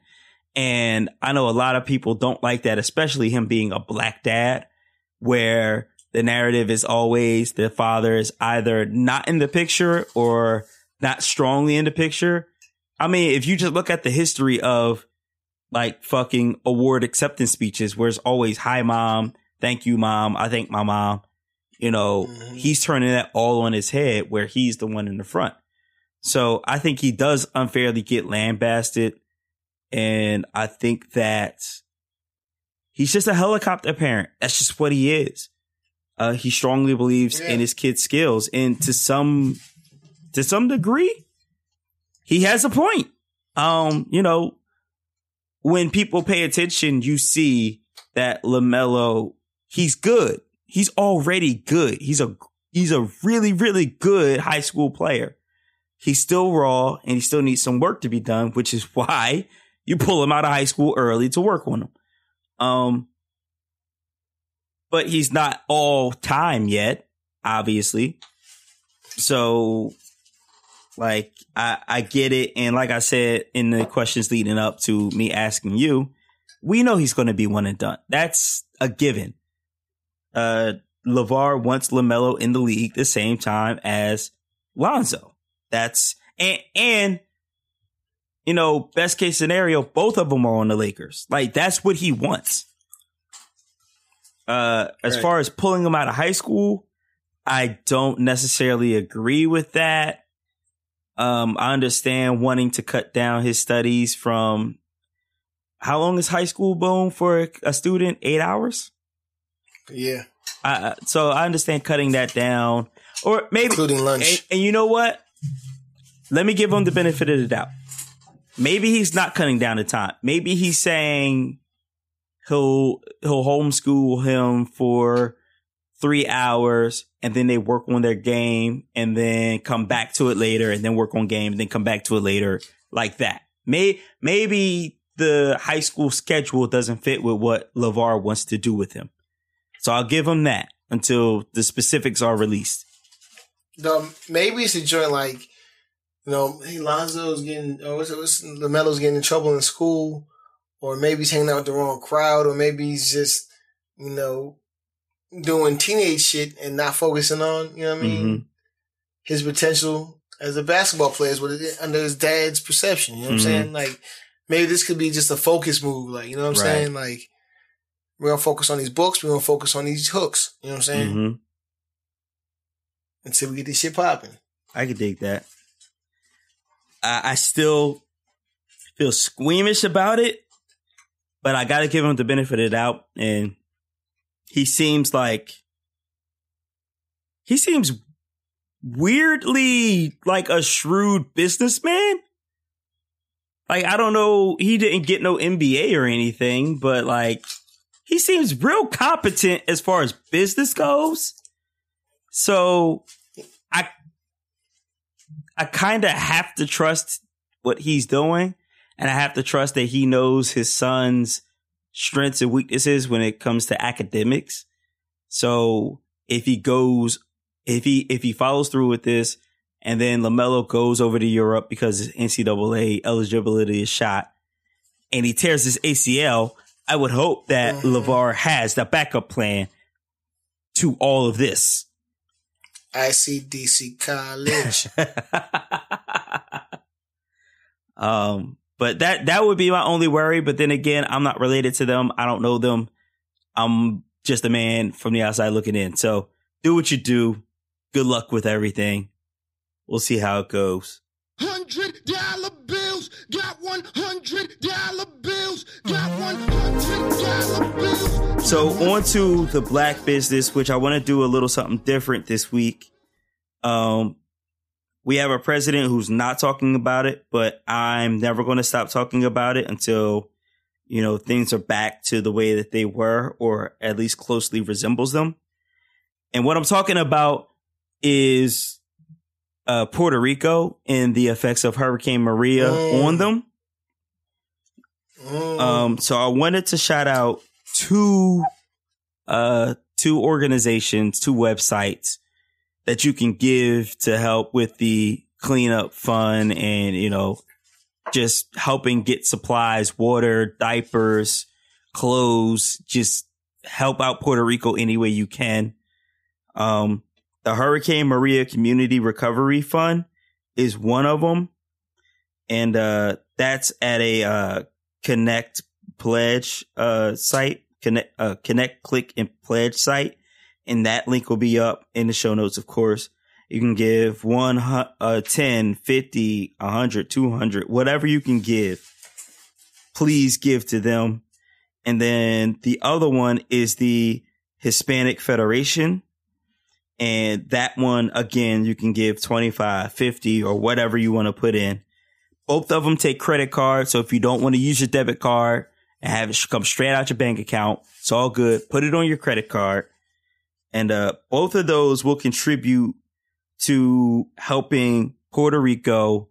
And I know a lot of people don't like that, especially him being a black dad, where the narrative is always the father is either not in the picture or not strongly in the picture. I mean, if you just look at the history of like fucking award acceptance speeches, where it's always, hi, mom, thank you, mom, I thank my mom, you know, Mhm. he's turning that all on his head where he's the one in the front. So I think he does unfairly get lambasted. And I think that he's just a helicopter parent. That's just what he is. Uh, he strongly believes Yeah. in his kid's skills. And to some, to some degree, he has a point. Um, you know, when people pay attention, you see that LaMelo, he's good. He's already good. He's a, he's a really, really good high school player. He's still raw and he still needs some work to be done, which is why you pull him out of high school early to work on him. Um, but he's not all time yet, obviously. So, like, I, I get it. And like I said in the questions leading up to me asking you, we know he's going to be one and done. That's a given. Uh, LaVar wants LaMelo in the league the same time as Lonzo. That's, and, and, you know, best case scenario, both of them are on the Lakers. Like, that's what he wants. Uh, as Right. far as pulling him out of high school, I don't necessarily agree with that. Um, I understand wanting to cut down his studies from how long is high school boom for a student? Eight hours. Yeah, I, so I understand cutting that down, or maybe including lunch. and, and you know what? Let me give him the benefit of the doubt. Maybe he's not cutting down the time. Maybe he's saying he'll he'll homeschool him for three hours and then they work on their game and then come back to it later and then work on game and then come back to it later like that. May, maybe the high school schedule doesn't fit with what LaVar wants to do with him. So I'll give him that until the specifics are released. The, maybe it's a joint like, you know, hey, Lonzo's getting, or what's, what's LaMelo's getting in trouble in school, or maybe he's hanging out with the wrong crowd, or maybe he's just, you know, doing teenage shit and not focusing on, you know what I mean? Mm-hmm. His potential as a basketball player is under his dad's perception. You know what mm-hmm. I'm saying? Like maybe this could be just a focus move. Like you know what I'm right. saying? Like we're gonna focus on these books. We're gonna focus on these hooks. You know what I'm saying? Mm-hmm. Until we get this shit popping. I could dig that. I, I still feel squeamish about it, but I got to give him the benefit of the doubt, and he seems like he seems weirdly like a shrewd businessman. Like I don't know, he didn't get no MBA or anything, but like he seems real competent as far as business goes. So I I kind of have to trust what he's doing and I have to trust that he knows his son's strengths and weaknesses when it comes to academics. So if he goes, if he, if he follows through with this and then LaMelo goes over to Europe because his NCAA eligibility is shot and he tears his ACL, I would hope that mm-hmm. LaVar has the backup plan to all of this. I see DC College. um, but that that would be my only worry. But then again, I'm not related to them. I don't know them. I'm just a man from the outside looking in. So do what you do. Good luck with everything. We'll see how it goes. Hundred dollar bills, got one hundred dollar bills, got one hundred dollar bills. So on to the black business, which I want to do a little something different this week. Um, we have a president who's not talking about it, but I'm never going to stop talking about it until, you know, things are back to the way that they were or at least closely resembles them. And what I'm talking about is uh, Puerto Rico and the effects of Hurricane Maria mm. on them. Mm. Um, so I wanted to shout out two, uh, two organizations, two websites that you can give to help with the cleanup fund and, you know, just helping get supplies, water, diapers, clothes, just help out Puerto Rico any way you can. Um, the Hurricane Maria Community Recovery Fund is one of them. And, uh, that's at a, uh, connect pledge, uh, site, connect, uh, connect, click and pledge site and that link will be up in the show notes, of course. You can give one, uh, 10, 50, 100, 200, whatever you can give. Please give to them. And then the other one is the Hispanic Federation. And that one, again, you can give 25, 50 or whatever you want to put in. Both of them take credit cards. So if you don't want to use your debit card and have it come straight out your bank account, it's all good. Put it on your credit card and uh, both of those will contribute to helping Puerto Rico,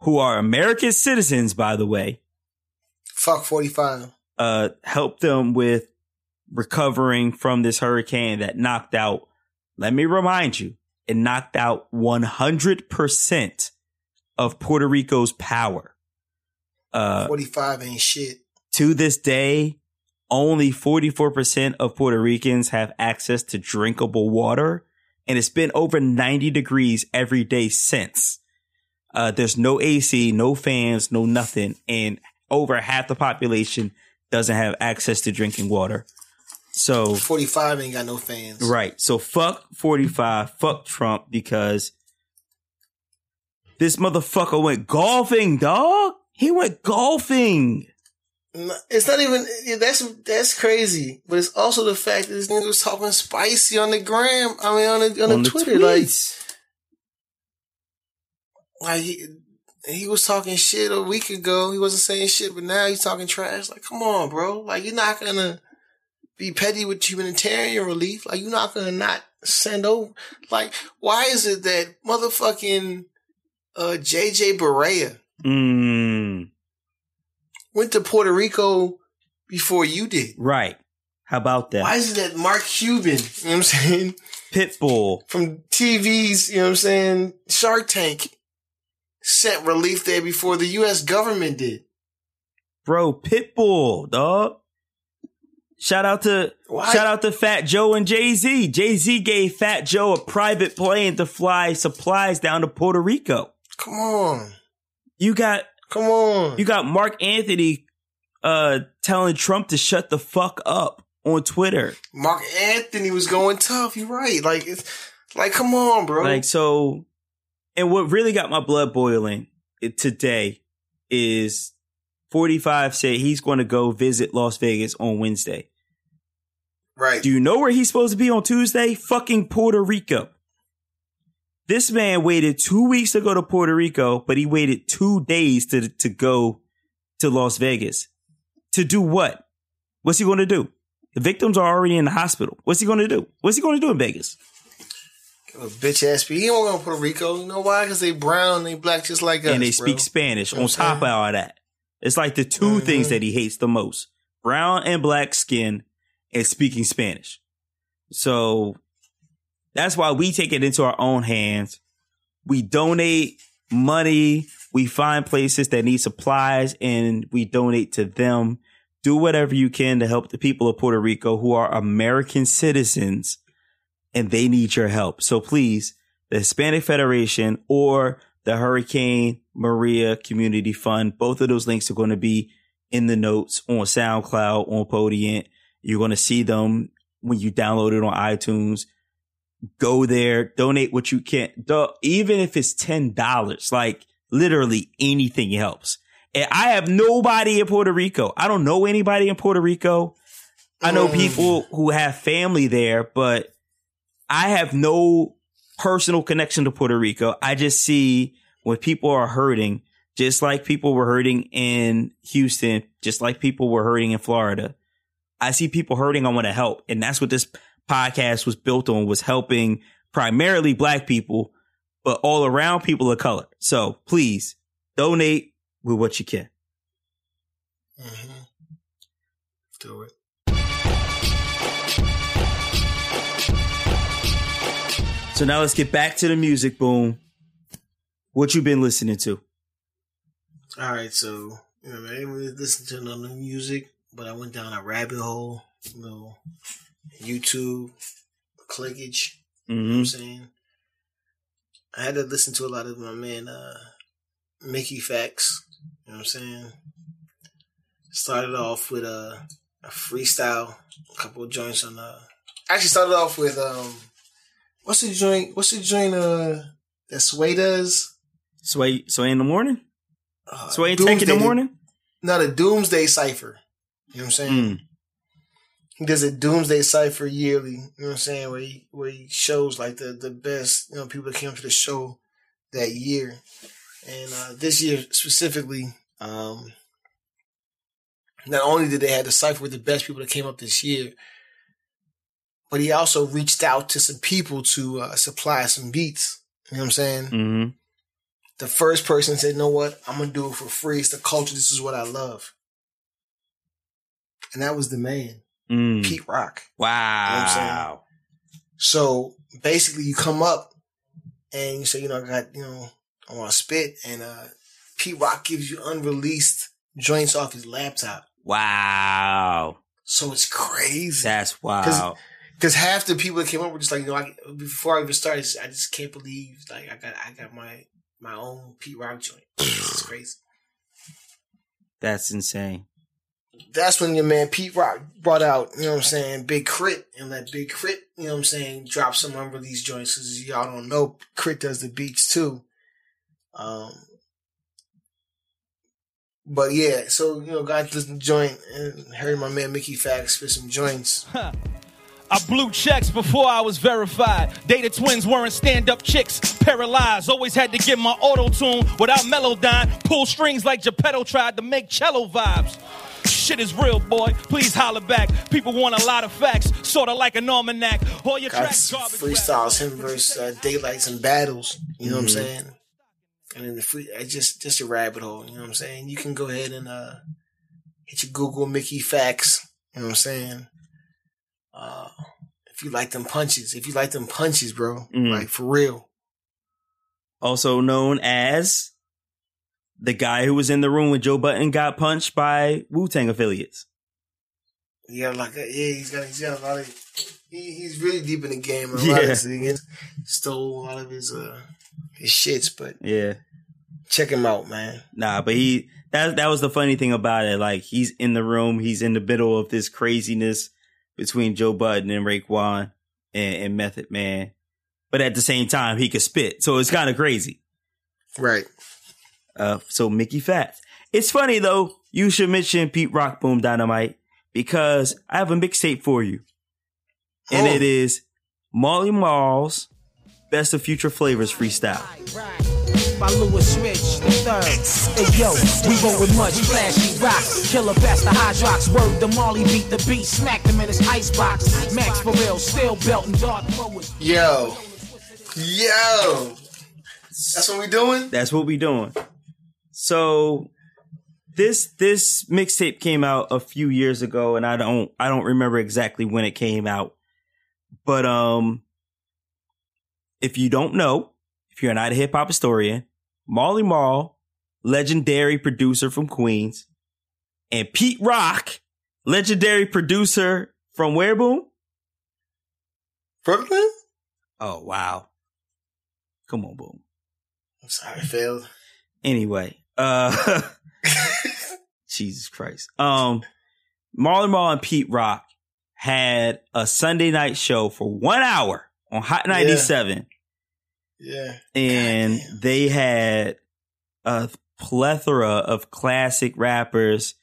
who are American citizens, by the way. Fuck 45. Uh, help them with recovering from this hurricane that knocked out, let me remind you, it knocked out 100% of Puerto Rico's power. Uh, 45 ain't shit. To this day, only 44% of Puerto Ricans have access to drinkable water. And it's been over 90 degrees every day since. Uh, there's no AC, no fans, no nothing. And over half the population doesn't have access to drinking water. So 45 ain't got no fans. Right. So fuck 45, fuck Trump because this motherfucker went golfing, dog. He went golfing. It's not even that's that's crazy, but it's also the fact that this nigga was talking spicy on the gram. I mean, on the on, on the, the, Twitter, tweets. like, like he, he was talking shit a week ago. He wasn't saying shit, but now he's talking trash. Like, come on, bro. Like, you're not gonna be petty with humanitarian relief. Like you're not gonna not send over. Like why is it that motherfucking uh, JJ Barea Mm, went to Puerto Rico before you did? right. How about that? Why is it that Mark Cuban, you know what I'm saying, Pitbull. from TV's, you know what I'm saying, Shark Tank, sent relief there before the U.S. government did? Bro, Pitbull, dog. Shout out to Why? shout out to Fat Joe and Jay Z. Jay Z gave Fat Joe a private plane to fly supplies down to Puerto Rico. Come on, You got come on. you got Marc Anthony uh telling Trump to shut the fuck up on Twitter. Marc Anthony was going tough. You're right. Like it's like, come on, bro. Like so, and what really got my blood boiling today is 45 said he's going to go visit Las Vegas on Wednesday. Right. Do you know where he's supposed to be on Tuesday? Fucking Puerto Rico. This man waited two weeks to go to Puerto Rico, but he waited two days to to go to Las Vegas. To do what? What's he going to do? The victims are already in the hospital. What's he going to do? What's he going to do in Vegas? A bitch ass people. He don't go to Puerto Rico. You know why? Because they brown, they black, just like us. and they bro. speak Spanish You know on top of all that. It's like the 2 Mhm. things that he hates the most brown and black skin and speaking Spanish. So that's why we take it into our own hands. We donate money. We find places that need supplies and we donate to them. Do whatever you can to help the people of Puerto Rico who are American citizens and they need your help. So please, the Hispanic Federation or the Hurricane Maria Community Fund, both of those links are going to be in the notes on SoundCloud, on Podient. You're going to see them when you download it on iTunes. Go there, donate what you can. Even if it's $10, like literally anything helps. And I have nobody in Puerto Rico. I don't know anybody in Puerto Rico. I know Mm. people who have family there, but I have no personal connection to Puerto Rico. I just see when people are hurting, just like people were hurting in Houston, just like people were hurting in Florida. I see people hurting. I want to help. And that's what this podcast was built on was helping primarily black people, but all around people of color. So please donate with what you can. Mhm. Do it. So now let's get back to the music. Boom. What you been listening to? All right, so you know, I didn't really listen to none of the music, but I went down a rabbit hole, you know, YouTube, clickage. You know what I'm saying? I had to listen to a lot of my man uh Mickey Factz. You know what I'm saying? Started off with uh, a freestyle, a couple of joints on uh actually started off with um what's the joint what's the joint uh that Sway does? Sway, sway in the morning. Uh, Sway and in the morning. No, the Doomsday Cipher. You know what I'm saying? Mm. He does a Doomsday Cipher yearly. You know what I'm saying? Where he where he shows like the the best you know people that came to the show that year, and uh, this year specifically, um, not only did they have the cipher with the best people that came up this year, but he also reached out to some people to uh, supply some beats. You know what I'm saying? hmm The first person said, "You know what? I'm gonna do it for free. It's the culture. This is what I love." And that was the man, Mm. Pete Rock. Wow. So basically, you come up and you say, you know, I got, you know, I want to spit, and uh, Pete Rock gives you unreleased joints off his laptop. Wow. So it's crazy. That's wow. Because half the people that came up were just like, you know, I, before I even started, I just can't believe like I got I got my my own Pete Rock joint. It's crazy. That's insane. That's when your man Pete Rock brought out, you know what I'm saying, Big K.R.I.T., and let Big K.R.I.T., you know what I'm saying, drop some unreleased joints. Because y'all don't know, K.R.I.T. does the beats too. Um, but yeah, so you know, got this joint and heard my man Mickey Factz spit some joints. I blew checks before I was verified. Data twins weren't stand up chicks. Paralyzed, always had to get my auto tune without Melodyne. Pull strings like Geppetto tried to make cello vibes. Shit is real, boy. Please holler back. People want a lot of facts, sorta like an almanac. All your tracks garbage. freestyles, him versus uh, Daylights and battles. You know what I'm Mhm. saying? And then the free, I just just a rabbit hole. You know what I'm saying? You can go ahead and uh hit your Google Mickey Factz. You know what I'm saying? Uh, if you like them punches, if you like them punches, bro, Mhm. like for real. Also known as the guy who was in the room when Joe Budden got punched by Wu Tang affiliates. Got like, a, yeah, he's got, he's got a lot of. He, he's really deep in the game. A lot of, he stole a lot of his uh his shits, but Yeah. check him out, man. Nah, but he that that was the funny thing about it. Like he's in the room, he's in the middle of this craziness between Joe Budden and Raekwon and, and Method Man. But at the same time, he could spit. So it's kind of crazy. Right. Uh, so Mickey Factz. It's funny though, you should mention Pete Rock Boom Dynamite because I have a mixtape for you. And Oh. it is Marley Marl's Best of Future Flavors freestyle. by Louis Rich the third. Hey yo, we roll with much flashy rocks. Killer best the Hydrox. Word the Molly beat the beat, smacked him in his icebox. Max for real, still belting dark mowers. Yo. Yo. That's what we doing? That's what we doing. So this this mixtape came out a few years ago and I don't I don't remember exactly when it came out. But um if you don't know, if you're not a hip hop historian, Marley Marl, legendary producer from Queens, and Pete Rock, legendary producer from where boom? Brooklyn? Oh wow. Come on, boom. I'm sorry, I failed. Anyway, uh Jesus Christ. Um Marley Marl and Pete Rock had a Sunday night show for one hour on Hot 97 yeah. and they had a plethora of classic rappers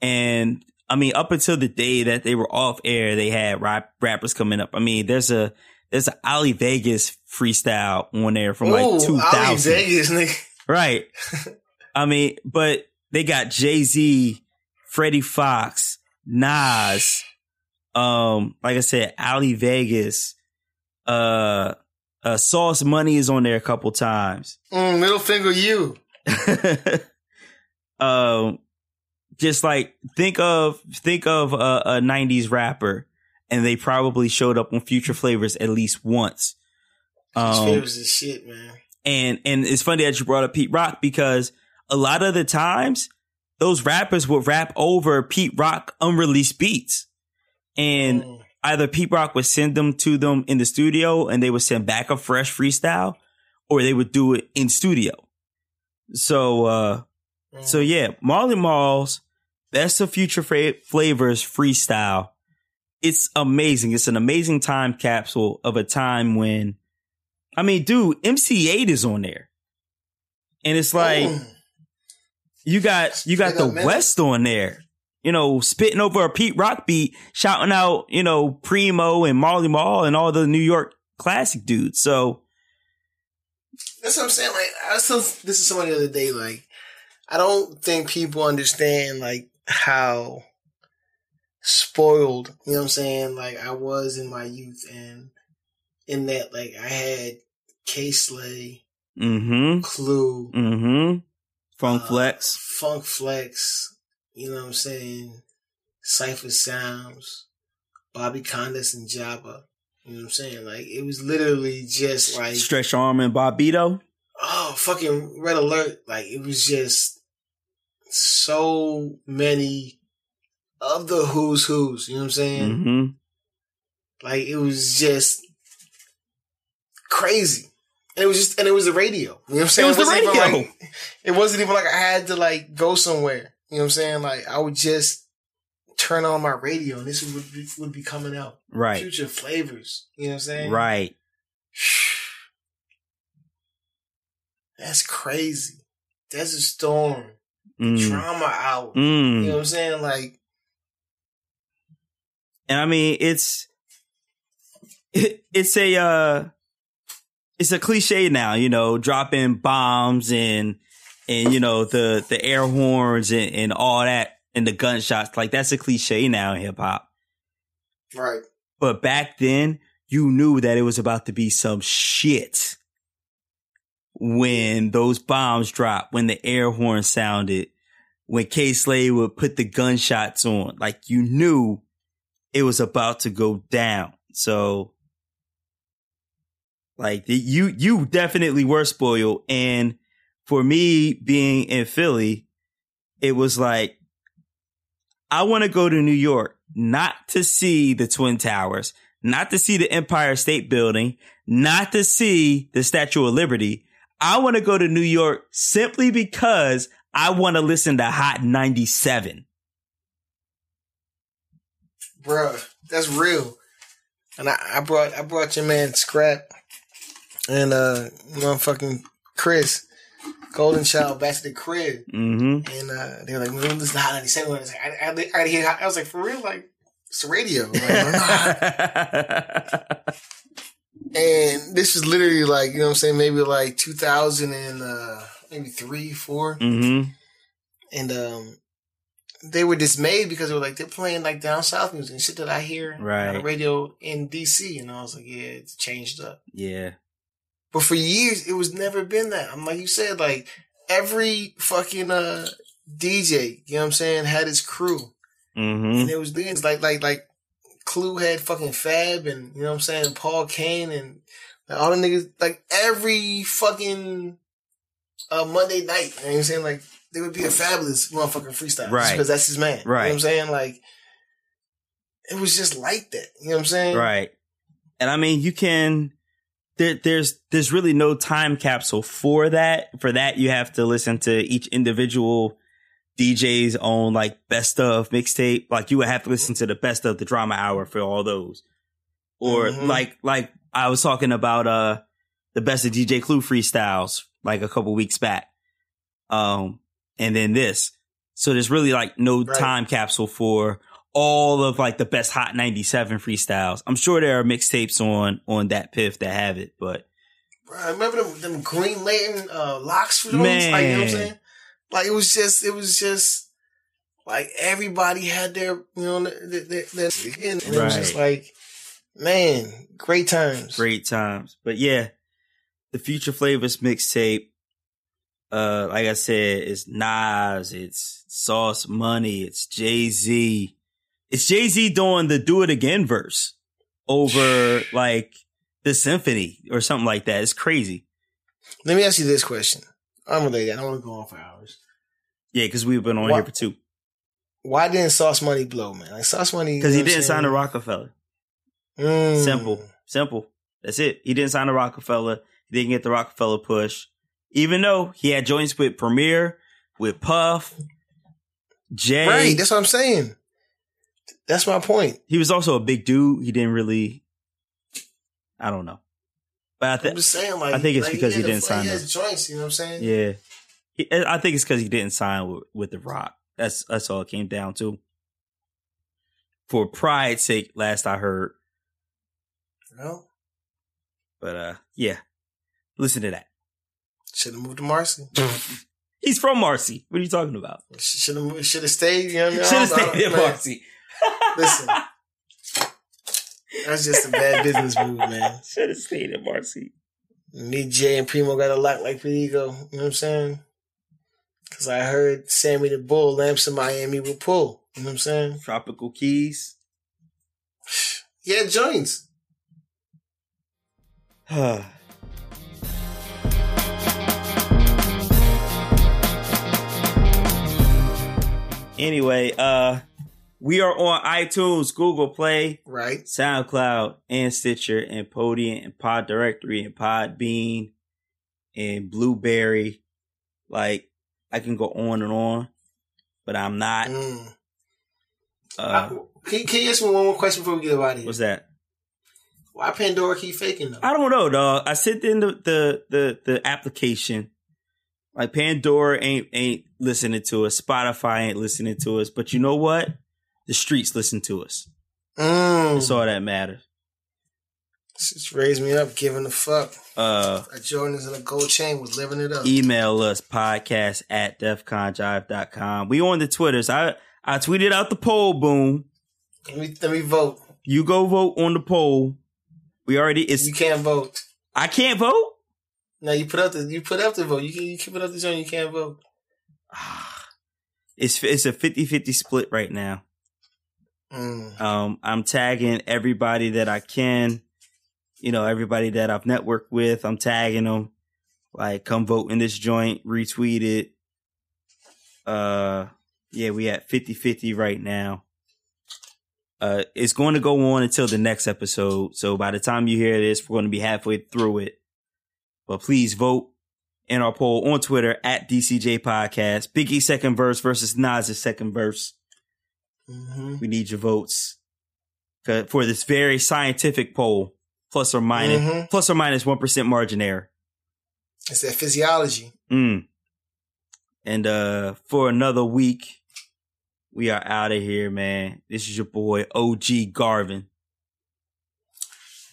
and I mean up until the day that they were off air they had rap- rappers coming up. I mean there's a there's a Ali Vegas freestyle on there from like 2000. Ali Vegas, nigga. Right. I mean, but they got Jay Z, Freddie Foxxx, Nas, um, like I said, Ali Vegas, uh, uh, Sauce Money is on there a couple times. Mm, middle finger you. um, just like think of think of a, a '90s rapper, and they probably showed up on Future Flavors at least once. Um, favorites is shit, man. And and it's funny that you brought up Pete Rock because a lot of the times those rappers would rap over Pete Rock unreleased beats. And Mm. either Pete Rock would send them to them in the studio and they would send back a fresh freestyle or they would do it in studio. So uh Mm. so yeah, Marley Marl's Best of Future Flavors freestyle. It's amazing. It's an amazing time capsule of a time when, I mean, dude, MC Eiht is on there, and it's like Mm. You got you got the. West on there. You know, spitting over a Pete Rock beat, shouting out, you know, Primo and Marley Marl and all the New York classic dudes. So, That's what I'm saying. Like I was this is somebody the other day. Like I don't think people understand like how spoiled. You know what I'm saying? Like I was in my youth, and in that, like I had Kay Slay, mm-hmm, Clue, mm-hmm, Funk uh, Flex, Funk Flex. You know what I'm saying? Cipha Sounds, Bobby Konders, and Jabba. You know what I'm saying? Like it was literally just like Stretch Arm and Bobbito. oh fucking red alert like it was just so many of the who's who's you know what i'm saying Mm-hmm. like it was just crazy and it was just and it was the radio. You know what i'm saying? It was the wasn't even radio. like- it wasn't even like i had to like go somewhere. You know what i'm saying? Like i would just turn on my radio and this would be, would be coming out. Right, future flavors. You know what i'm saying? Right. that's crazy. That's a storm. Mm. drama out. Mm. You know what I'm saying? Like, And I mean, it's it, it's a uh, it's a cliche now, you know, dropping bombs and and you know the the air horns and, and all that and the gunshots. Like that's a cliche now in hip hop. Right. But back then, you knew that it was about to be some shit when those bombs dropped, when the air horn sounded, when Kay Slay would put the gunshots on. Like you knew it was about to go down. So like you you definitely were spoiled. And for me being in Philly, it was like I want to go to New York not to see the Twin Towers, not to see the Empire State Building, not to see the Statue of Liberty. I want to go to New York simply because I want to listen to Hot 97. Bruh, that's real. And I, I brought I brought your man Scrap and uh motherfucking Chris, Golden Child back to the crib. Mm-hmm. And uh, they were like, "We don't listen to Hot 97." I was like, I, I, I, hear, I was like, "For real? Like, it's radio." Like, and this is literally like, you know what I'm saying? Maybe like 2000 and uh, maybe three, four. mm-hmm. And um, they were dismayed because they were like, they're playing like down south music and shit that I hear right. on the radio in DC. And I was like, yeah, it's changed up. Yeah. But for years, it was never been that. I'm like you said, like every fucking uh DJ, you know what I'm saying, had his crew. Mm-hmm. And it was things like like like Clue had fucking Fab and you know what I'm saying, Paul Cain and like, all the niggas like every fucking uh Monday night, you know what I'm saying? Like there would be a fabulous motherfucking freestyle. Right. Because that's his man. You know Right. what I'm saying? Like it was just like that. You know what I'm saying? Right. And I mean, you can, there, there's, there's really no time capsule for that. For that, you have to listen to each individual DJ's own like best of mixtape. Like you would have to listen to the best of the drama hour for all those. Or Mhm. like, like I was talking about, uh, the best of DJ Clue freestyles like a couple weeks back. Um, and then this. So there's really like no Right. time capsule for all of like the best Hot 97 freestyles. I'm sure there are mixtapes on on DatPiff that have it, but Bro, I remember them, them Green Lantern uh, locks for those. Like, you know what I'm saying? Like it was just, it was just like everybody had their, you know, their, their, their and it was just like, man, great times. great times. But yeah, the Future Flavors mixtape, uh, like I said, it's Nas, it's Sauce Money, it's Jay Z. It's Jay Z doing the Do It Again verse over like the symphony or something like that. It's crazy. Let me ask you this question. I'm related. I don't want to go on for hours. Yeah, because we've been on Wha- here for two. Why didn't Sauce Money blow, man? Like Sauce Money, Because he know what I'm didn't sign to saying? Rockefeller. Mm. Simple. Simple. That's it. He didn't sign to Rockefeller. He didn't get the Rockefeller push. Even though he had joints with Premier, with Puff, Jay. Right. That's what I'm saying. That's my point. he was also a big dude. He didn't really I don't know. But I I'm think just saying, like, I think it's like, because he had didn't the- sign He has joints, you know what I'm saying? yeah. He, I think it's because he didn't sign with, with the Rock. That's that's all it came down to. For pride's sake, last I heard. Well, But uh yeah. Listen to that. should have moved to Marcy. He's from Marcy. What are you talking about? Should have should have stayed. You know what I mean? Should have stayed in man, Marcy. Listen, that's just a bad business move, man. Should have stayed in Marcy. Me, Jay, and Primo got a lock like Perigo. You know what I'm saying? Because I heard Sammy the Bull lamps in Miami will pull. You know what I'm saying? Tropical Keys. Yeah, joints. anyway, uh, we are on iTunes, Google Play, Right. SoundCloud, and Stitcher, and Podium, and Pod Directory, and Podbean, and Blubrry. Like, I can go on and on, but I'm not. Mm. Uh, I- can, can you ask me one more question before we get out of here? what's that? Why Pandora keep faking though? I don't know, dog. I sent in the, the the the application. Like Pandora ain't ain't listening to us. Spotify ain't listening to us. But you know what? The streets listen to us. Mm. That's all that matters. Just raised me up, giving a fuck. Uh, A Jordan's in a gold chain was living it up. email us podcast at defconjive.com. We on the Twitters. I I tweeted out the poll. Boom. Let me let me vote. You go vote on the poll. We already. It's. You can't vote. I can't vote. No, you put up the you put up the vote. You can you keep it up the joint. You can't vote. It's it's a 50-50 split right now. Mm. Um, I'm tagging everybody that I can. You know, everybody that I've networked with. I'm tagging them. Like, come vote in this joint. Retweet it. Uh, yeah, we at 50-50 right now. Uh, it's going to go on until the next episode. So by the time you hear this, we're going to be halfway through it. But please vote in our poll on Twitter at DCJ Podcast. Biggie second verse versus Nas's second verse. Hmm We need your votes for this very scientific poll, plus or minus, Mhm. plus or minus one percent margin error. It's that physiology. Mm. And uh for another week, we are out of here, man. This is your boy OG Garvin.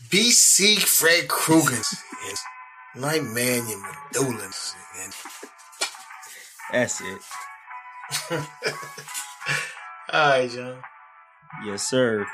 BC Fred Krueger. Nightman Dolan. That's it. Right, Jon. Yes, sir.